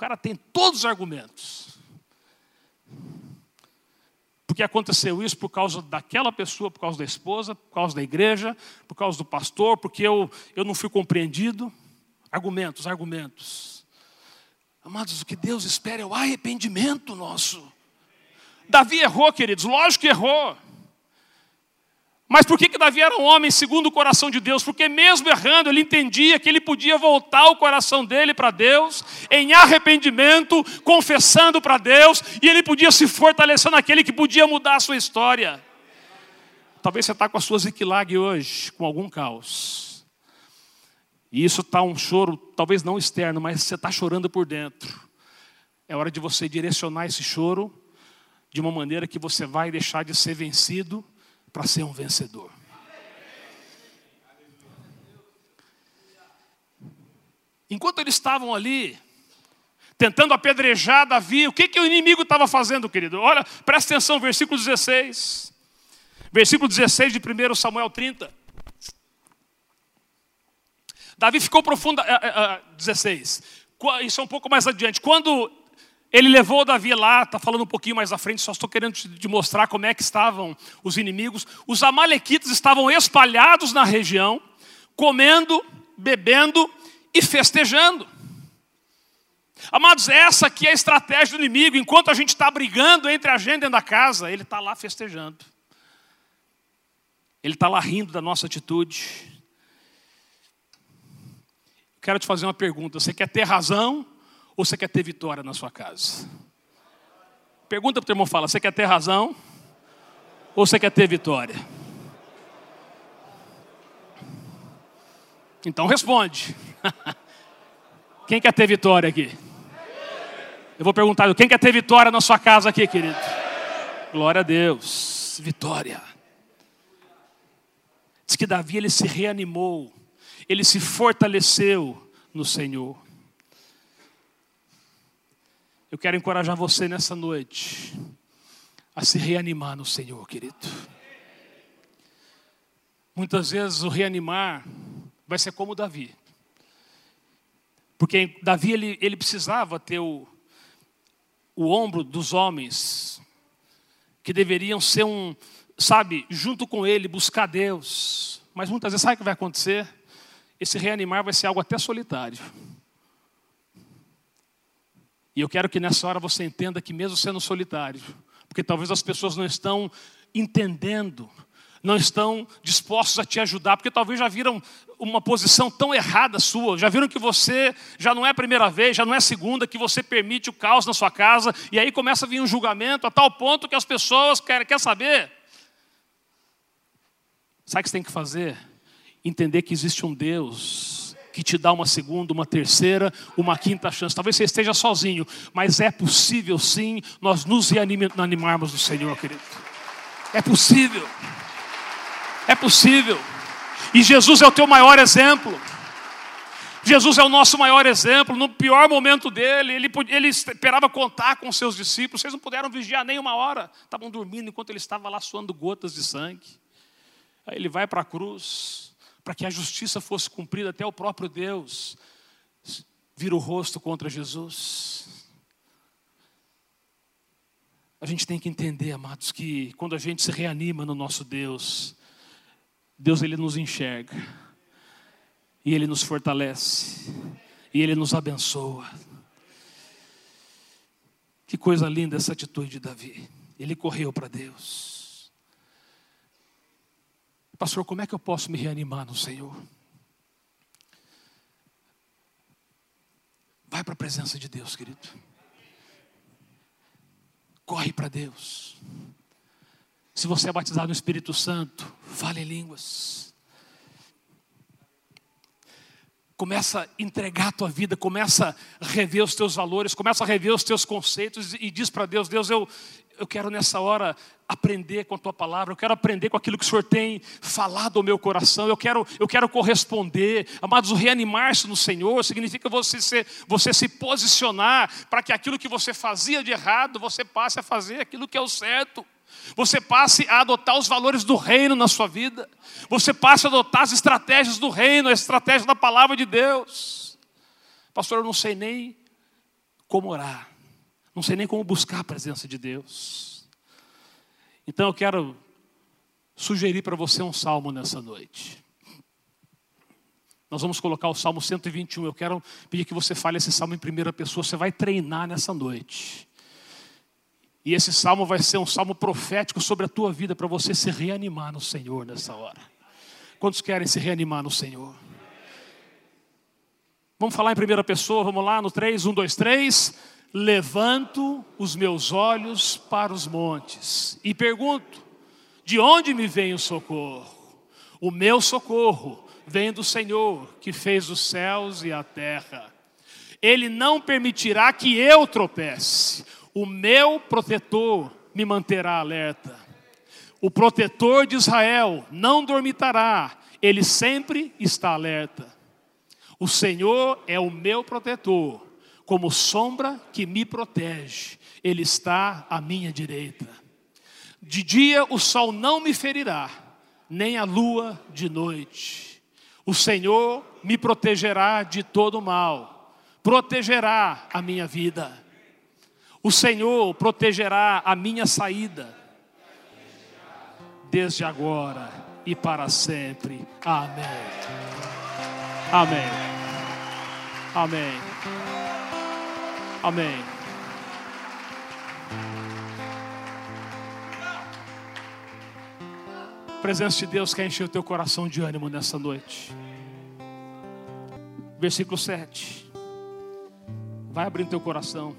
cara tem todos os argumentos. Porque aconteceu isso por causa daquela pessoa, por causa da esposa, por causa da igreja, por causa do pastor, porque eu, eu não fui compreendido. Argumentos, argumentos. Amados, o que Deus espera é o arrependimento nosso. Davi errou, queridos, lógico que errou. Mas por que, que Davi era um homem segundo o coração de Deus? Porque mesmo errando, ele entendia que ele podia voltar o coração dele para Deus, em arrependimento, confessando para Deus, e ele podia se fortalecer naquele que podia mudar a sua história. Talvez você está com a sua ziquilag hoje, com algum caos. E isso está um choro, talvez não externo, mas você está chorando por dentro. É hora de você direcionar esse choro de uma maneira que você vai deixar de ser vencido para ser um vencedor. Enquanto eles estavam ali, tentando apedrejar Davi, o que, que o inimigo estava fazendo, querido? Olha, presta atenção, versículo 16. Versículo 16 de 1 Samuel 30. Davi ficou profundo. Uh, uh, 16. Isso é um pouco mais adiante. Quando ele levou Davi lá, está falando um pouquinho mais à frente, só estou querendo te mostrar como é que estavam os inimigos. Os amalequitas estavam espalhados na região, comendo, bebendo e festejando. Amados, essa aqui é a estratégia do inimigo. Enquanto a gente está brigando entre a gente dentro da casa, ele está lá festejando. Ele está lá rindo da nossa atitude. Quero te fazer uma pergunta: você quer ter razão ou você quer ter vitória na sua casa? Pergunta para o teu irmão, fala, você quer ter razão? Ou você quer ter vitória? Então responde. [LAUGHS] Quem quer ter vitória aqui? Eu vou perguntar, quem quer ter vitória na sua casa aqui, querido? Glória a Deus. Vitória. Diz que Davi ele se reanimou, ele se fortaleceu no Senhor. Eu quero encorajar você nessa noite a se reanimar no Senhor, querido. Muitas vezes o reanimar vai ser como Davi. Porque Davi ele, ele precisava ter o, o ombro dos homens que deveriam ser um, sabe, junto com ele, buscar Deus. Mas muitas vezes sabe o que vai acontecer? Esse reanimar vai ser algo até solitário. E eu quero que nessa hora você entenda que, mesmo sendo solitário, porque talvez as pessoas não estão entendendo, não estão dispostos a te ajudar, porque talvez já viram uma posição tão errada sua, já viram que você já não é a primeira vez, já não é a segunda, que você permite o caos na sua casa, e aí começa a vir um julgamento a tal ponto que as pessoas querem quer saber. Sabe o que você tem que fazer? Entender que existe um Deus que te dá uma segunda, uma terceira, uma quinta chance. Talvez você esteja sozinho, mas é possível sim nós nos reanimarmos do Senhor, querido. É possível. É possível. E Jesus é o teu maior exemplo. Jesus é o nosso maior exemplo. No pior momento dele, ele, ele esperava contar com seus discípulos. Vocês não puderam vigiar nem uma hora. Estavam dormindo enquanto ele estava lá suando gotas de sangue. Aí ele vai para a cruz, para que a justiça fosse cumprida até o próprio Deus. Vira o rosto contra Jesus. A gente tem que entender, amados, que quando a gente se reanima no nosso Deus, Deus ele nos enxerga. E ele nos fortalece. E ele nos abençoa. Que coisa linda essa atitude de Davi. Ele correu para Deus. Pastor, como é que eu posso me reanimar no Senhor? Vai para a presença de Deus, querido. Corre para Deus. Se você é batizado no Espírito Santo, fale em línguas. Começa a entregar a tua vida, começa a rever os teus valores, começa a rever os teus conceitos e diz para Deus: Deus, eu, eu quero nessa hora aprender com a tua palavra, eu quero aprender com aquilo que o Senhor tem falado ao meu coração, eu quero, eu quero corresponder. Amados, reanimar-se no Senhor significa você, ser, você se posicionar para que aquilo que você fazia de errado, você passe a fazer aquilo que é o certo. Você passe a adotar os valores do reino na sua vida. Você passe a adotar as estratégias do reino, a estratégia da palavra de Deus. Pastor, eu não sei nem como orar. Não sei nem como buscar a presença de Deus. Então eu quero sugerir para você um salmo nessa noite. Nós vamos colocar o Salmo 121. Eu quero pedir que você fale esse salmo em primeira pessoa. Você vai treinar nessa noite. E esse salmo vai ser um salmo profético sobre a tua vida, para você se reanimar no Senhor nessa hora. Quantos querem se reanimar no Senhor? Vamos falar em primeira pessoa, vamos lá no 3, 1, 2, 3 levanto os meus olhos para os montes e pergunto: de onde me vem o socorro? O meu socorro vem do Senhor, que fez os céus e a terra. Ele não permitirá que eu tropece. O meu protetor me manterá alerta. O protetor de Israel não dormitará, ele sempre está alerta. O Senhor é o meu protetor como sombra que me protege, Ele está à minha direita. De dia o sol não me ferirá, nem a lua de noite. O Senhor me protegerá de todo mal, protegerá a minha vida. O Senhor protegerá a minha saída, desde agora e para sempre. Amém. Amém. Amém. Amém. A presença de Deus quer encher o teu coração de ânimo nessa noite. Versículo 7. Vai abrindo teu coração.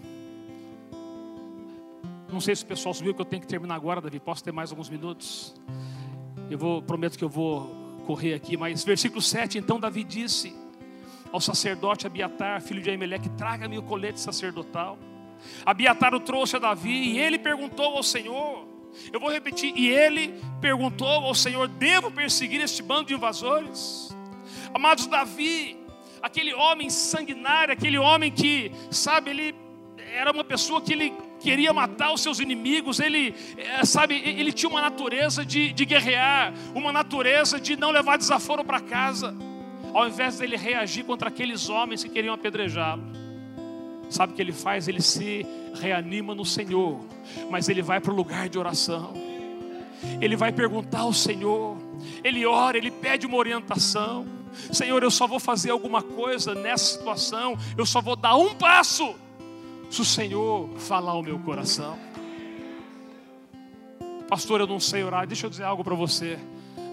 Não sei se o pessoal subiu que eu tenho que terminar agora, Davi. Posso ter mais alguns minutos? Eu vou, prometo que eu vou correr aqui, mas versículo 7, então Davi disse: ao sacerdote Abiatar, filho de Aimeleque, traga-me o colete sacerdotal. Abiatar o trouxe a Davi e ele perguntou ao Senhor. Eu vou repetir, e ele perguntou ao Senhor: devo perseguir este bando de invasores? Amados, Davi, aquele homem sanguinário, aquele homem que, sabe, ele era uma pessoa que ele queria matar os seus inimigos, ele, é, sabe, ele tinha uma natureza de, de guerrear, uma natureza de não levar desaforo para casa ao invés dele reagir contra aqueles homens que queriam apedrejá-lo, sabe o que ele faz? Ele se reanima no Senhor, mas ele vai para o lugar de oração, ele vai perguntar ao Senhor, ele ora, ele pede uma orientação. Senhor, eu só vou fazer alguma coisa nessa situação, eu só vou dar um passo, se o Senhor falar ao meu coração. Pastor, eu não sei orar, deixa eu dizer algo para você.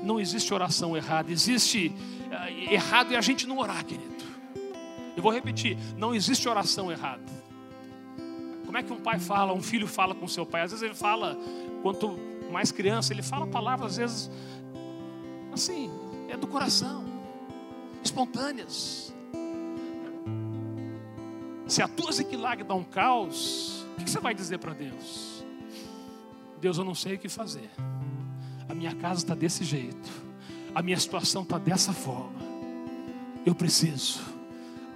Não existe oração errada, existe errado é a gente não orar, querido. Eu vou repetir: não existe oração errada. Como é que um pai fala, um filho fala com seu pai? Às vezes ele fala, quanto mais criança, ele fala palavras, às vezes, assim, é do coração, espontâneas. Se a tua Ziquilag dá um caos, o que você vai dizer para Deus? Deus, eu não sei o que fazer a minha casa está desse jeito, a minha situação está dessa forma. Eu preciso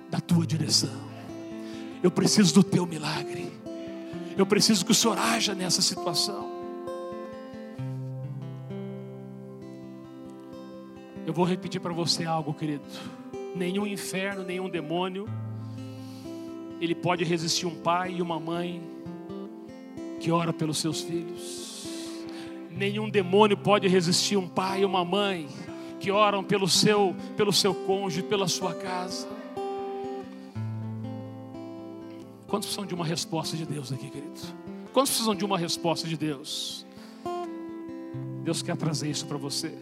da tua direção. Eu preciso do teu milagre. Eu preciso que o Senhor haja nessa situação. Eu vou repetir para você algo, querido. Nenhum inferno, nenhum demônio, ele pode resistir um pai e uma mãe que ora pelos seus filhos. Nenhum demônio pode resistir um pai e uma mãe que oram pelo seu, pelo seu cônjuge, pela sua casa. Quantos precisam de uma resposta de Deus aqui, querido? Quantos precisam de uma resposta de Deus? Deus quer trazer isso para você.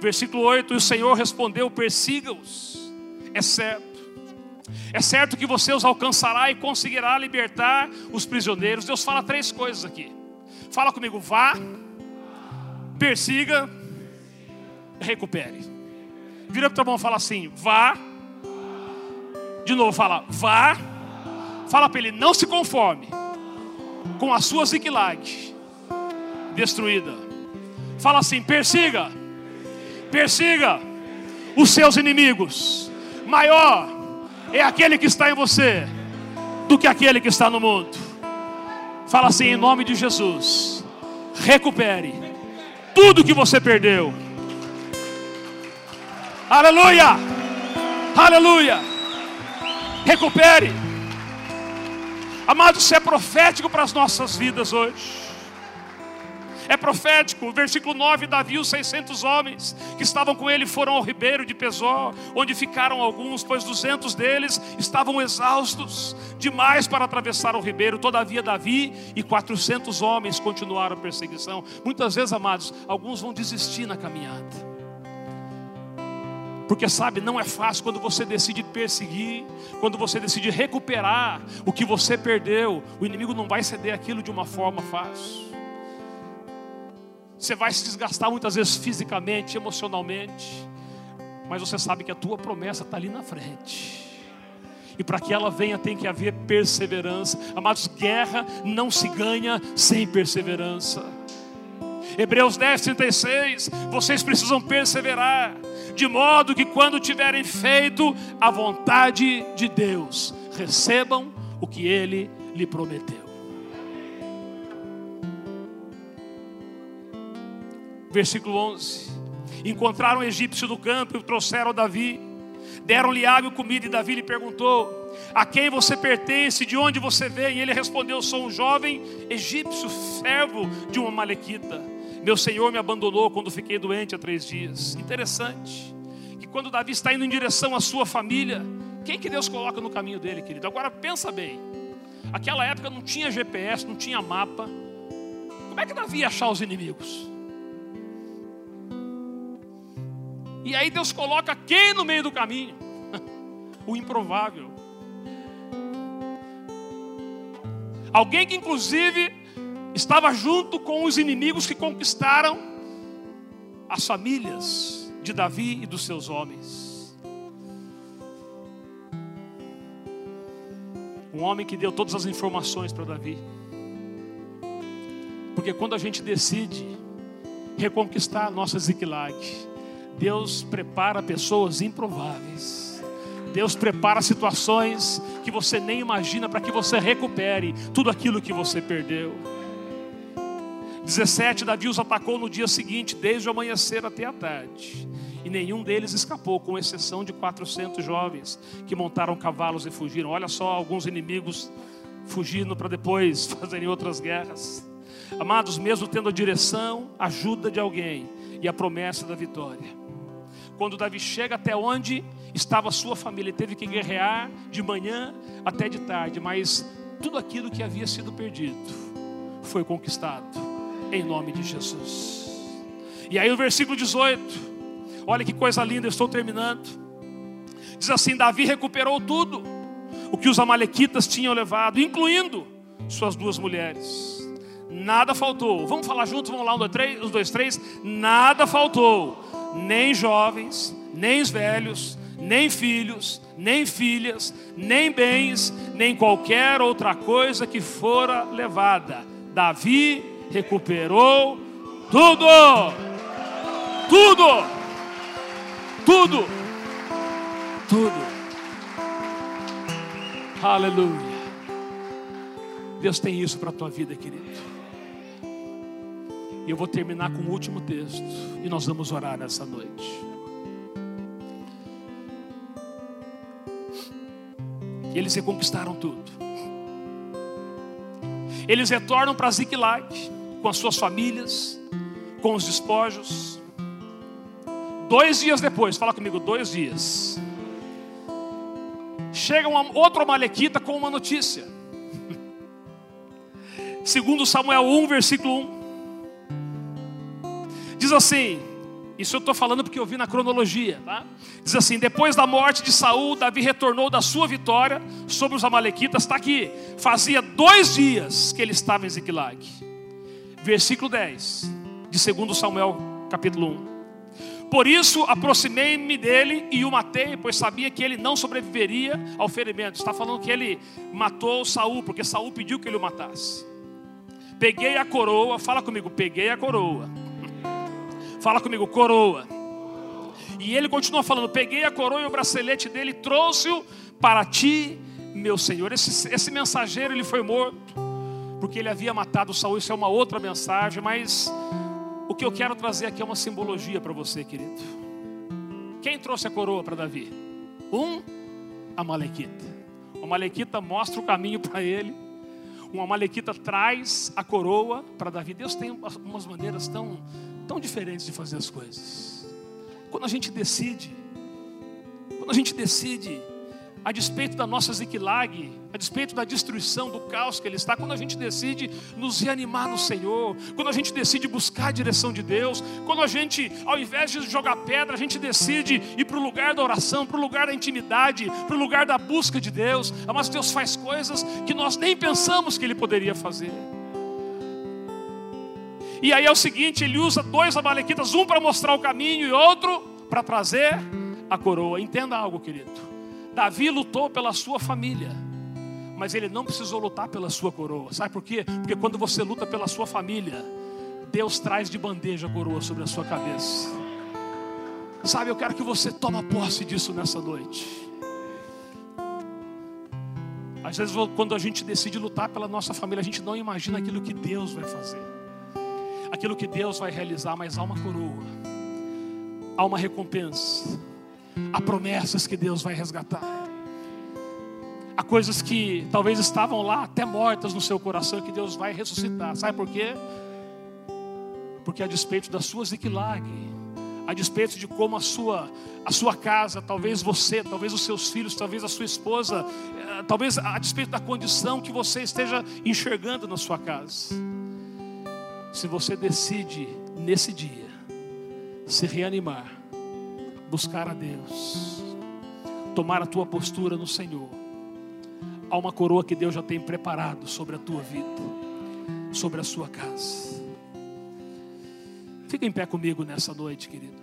Versículo 8: E o Senhor respondeu: Persiga-os. É certo. É certo que você os alcançará e conseguirá libertar os prisioneiros. Deus fala três coisas aqui. Fala comigo: vá, persiga, recupere. Vira para o teu irmão e fala assim: vá. De novo, fala: vá. Fala para ele: não se conforme com a sua Ziklag destruída. Fala assim: persiga, persiga os seus inimigos. Maior é aquele que está em você do que aquele que está no mundo. Fala assim: em nome de Jesus, recupere tudo que você perdeu Aleluia! Aleluia! Recupere. Amado, isso é profético para as nossas vidas hoje. É profético, versículo 9: Davi, os 600 homens que estavam com ele foram ao ribeiro de Pesó, onde ficaram alguns, pois 200 deles estavam exaustos demais para atravessar o ribeiro. Todavia, Davi e 400 homens continuaram a perseguição. Muitas vezes, amados, alguns vão desistir na caminhada. Porque sabe, não é fácil quando você decide perseguir, quando você decide recuperar o que você perdeu. O inimigo não vai ceder aquilo de uma forma fácil. Você vai se desgastar muitas vezes fisicamente, emocionalmente, mas você sabe que a tua promessa está ali na frente. E para que ela venha tem que haver perseverança. Amados, guerra não se ganha sem perseverança. Hebreus 10, 36, vocês precisam perseverar de modo que quando tiverem feito a vontade de Deus, recebam o que ele lhe prometeu. Versículo 11: Encontraram o egípcio no campo e o trouxeram a Davi. Deram-lhe água e comida, e Davi lhe perguntou: A quem você pertence? De onde você vem? E ele respondeu: Sou um jovem egípcio, servo de uma malequita. Meu Senhor me abandonou quando fiquei doente há três dias. Interessante. Que quando Davi está indo em direção à sua família, quem que Deus coloca no caminho dele, querido? Agora pensa bem. Aquela época não tinha GPS, não tinha mapa. Como é que Davi ia achar os inimigos? E aí Deus coloca quem no meio do caminho? [LAUGHS] o improvável. Alguém que inclusive estava junto com os inimigos que conquistaram as famílias de Davi e dos seus homens. Um homem que deu todas as informações para Davi. Porque quando a gente decide reconquistar a nossa Ziklag, Deus prepara pessoas improváveis. Deus prepara situações que você nem imagina para que você recupere tudo aquilo que você perdeu. 17, Davi os atacou no dia seguinte, desde o amanhecer até a tarde. E nenhum deles escapou, com exceção de 400 jovens que montaram cavalos e fugiram. Olha só alguns inimigos fugindo para depois [LAUGHS] fazerem outras guerras. Amados, mesmo tendo a direção, ajuda de alguém e a promessa da vitória. Quando Davi chega até onde estava sua família, teve que guerrear de manhã até de tarde, mas tudo aquilo que havia sido perdido foi conquistado em nome de Jesus. E aí o versículo 18, olha que coisa linda, estou terminando. Diz assim: Davi recuperou tudo o que os amalequitas tinham levado, incluindo suas duas mulheres. Nada faltou. Vamos falar juntos, vamos lá, um, dois, três, os dois, três. Nada faltou, nem jovens, nem os velhos, nem filhos, nem filhas, nem bens, nem qualquer outra coisa que fora levada. Davi recuperou tudo. Tudo. Tudo. Tudo. Aleluia. Deus tem isso para a tua vida, querido. E eu vou terminar com o último texto. E nós vamos orar nessa noite. E eles reconquistaram tudo. Eles retornam para Ziklag com as suas famílias, com os despojos. Dois dias depois, fala comigo, dois dias. Chega um outro Amalequita com uma notícia. Segundo Samuel 1, versículo 1. Diz assim: Isso eu estou falando porque eu vi na cronologia, tá? Diz assim: Depois da morte de Saul, Davi retornou da sua vitória sobre os Amalequitas. Está aqui. Fazia dois dias que ele estava em Ziklag. Versículo 10 de 2 Samuel, capítulo 1. Por isso aproximei-me dele e o matei, pois sabia que ele não sobreviveria ao ferimento. Está falando que ele matou Saul, porque Saul pediu que ele o matasse. Peguei a coroa, fala comigo, peguei a coroa Fala comigo, coroa. E ele continua falando: Peguei a coroa e o bracelete dele, trouxe-o para ti, meu Senhor. Esse, esse mensageiro ele foi morto, porque ele havia matado Saul. Isso é uma outra mensagem, mas o que eu quero trazer aqui é uma simbologia para você, querido. Quem trouxe a coroa para Davi? Um Amalequita. O Amalequita mostra o caminho para ele. Um Amalequita traz a coroa para Davi. Deus tem umas maneiras tão tão diferentes de fazer as coisas. Quando a gente decide, quando a gente decide, a despeito da nossa ziquilag, a despeito da destruição, do caos que ele está, quando a gente decide nos reanimar no Senhor, quando a gente decide buscar a direção de Deus, quando a gente, ao invés de jogar pedra, a gente decide ir para o lugar da oração, para o lugar da intimidade, para o lugar da busca de Deus, mas Deus faz coisas que nós nem pensamos que Ele poderia fazer. E aí é o seguinte: ele usa dois amalequitas, um para mostrar o caminho e outro para trazer a coroa. Entenda algo, querido. Davi lutou pela sua família, mas ele não precisou lutar pela sua coroa. Sabe por quê? Porque quando você luta pela sua família, Deus traz de bandeja a coroa sobre a sua cabeça. Sabe, eu quero que você tome posse disso nessa noite. Às vezes, quando a gente decide lutar pela nossa família, a gente não imagina aquilo que Deus vai fazer aquilo que Deus vai realizar, mas há uma coroa, há uma recompensa, há promessas que Deus vai resgatar. Há coisas que talvez estavam lá até mortas no seu coração que Deus vai ressuscitar. Sabe por quê? Porque a despeito da sua ziquilag, a despeito de como a sua, a sua casa, talvez você, talvez os seus filhos, talvez a sua esposa, eh, talvez a despeito da condição que você esteja enxergando na sua casa se você decide nesse dia se reanimar, buscar a Deus, tomar a tua postura no Senhor, há uma coroa que Deus já tem preparado sobre a tua vida, sobre a sua casa. Fica em pé comigo nessa noite, querido.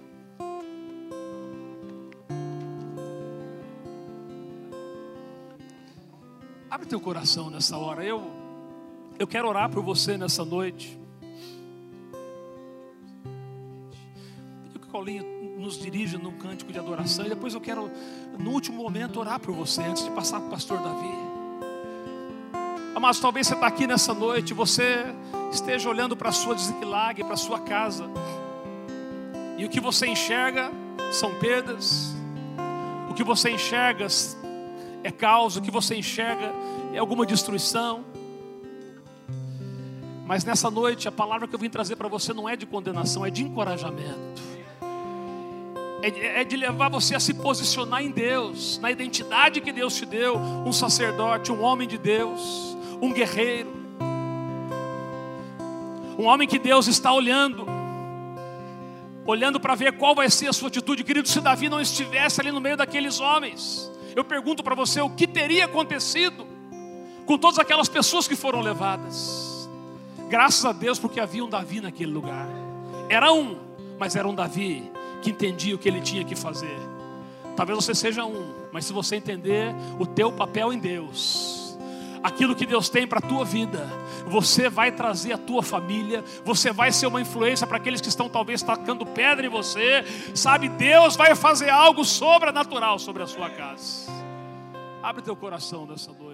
Abre teu coração nessa hora. Eu eu quero orar por você nessa noite. Paulinho nos dirige num cântico de adoração. E depois eu quero, no último momento, orar por você, antes de passar para o pastor Davi. Mas talvez você está aqui nessa noite, você esteja olhando para a sua desequilagem, para a sua casa. E o que você enxerga são perdas. O que você enxerga é caos. O que você enxerga é alguma destruição. Mas nessa noite, a palavra que eu vim trazer para você não é de condenação, é de encorajamento é de levar você a se posicionar em Deus, na identidade que Deus te deu, um sacerdote, um homem de Deus, um guerreiro, um homem que Deus está olhando, olhando para ver qual vai ser a sua atitude, querido. Se Davi não estivesse ali no meio daqueles homens, eu pergunto para você o que teria acontecido com todas aquelas pessoas que foram levadas. Graças a Deus, porque havia um Davi naquele lugar. Era um, mas era um Davi que entendia o que ele tinha que fazer. Talvez você seja um, mas se você entender o teu papel em Deus, aquilo que Deus tem para a tua vida, você vai trazer a tua família, você vai ser uma influência para aqueles que estão talvez tacando pedra em você, sabe? Deus vai fazer algo sobrenatural sobre a sua casa. Abre teu coração nessa noite.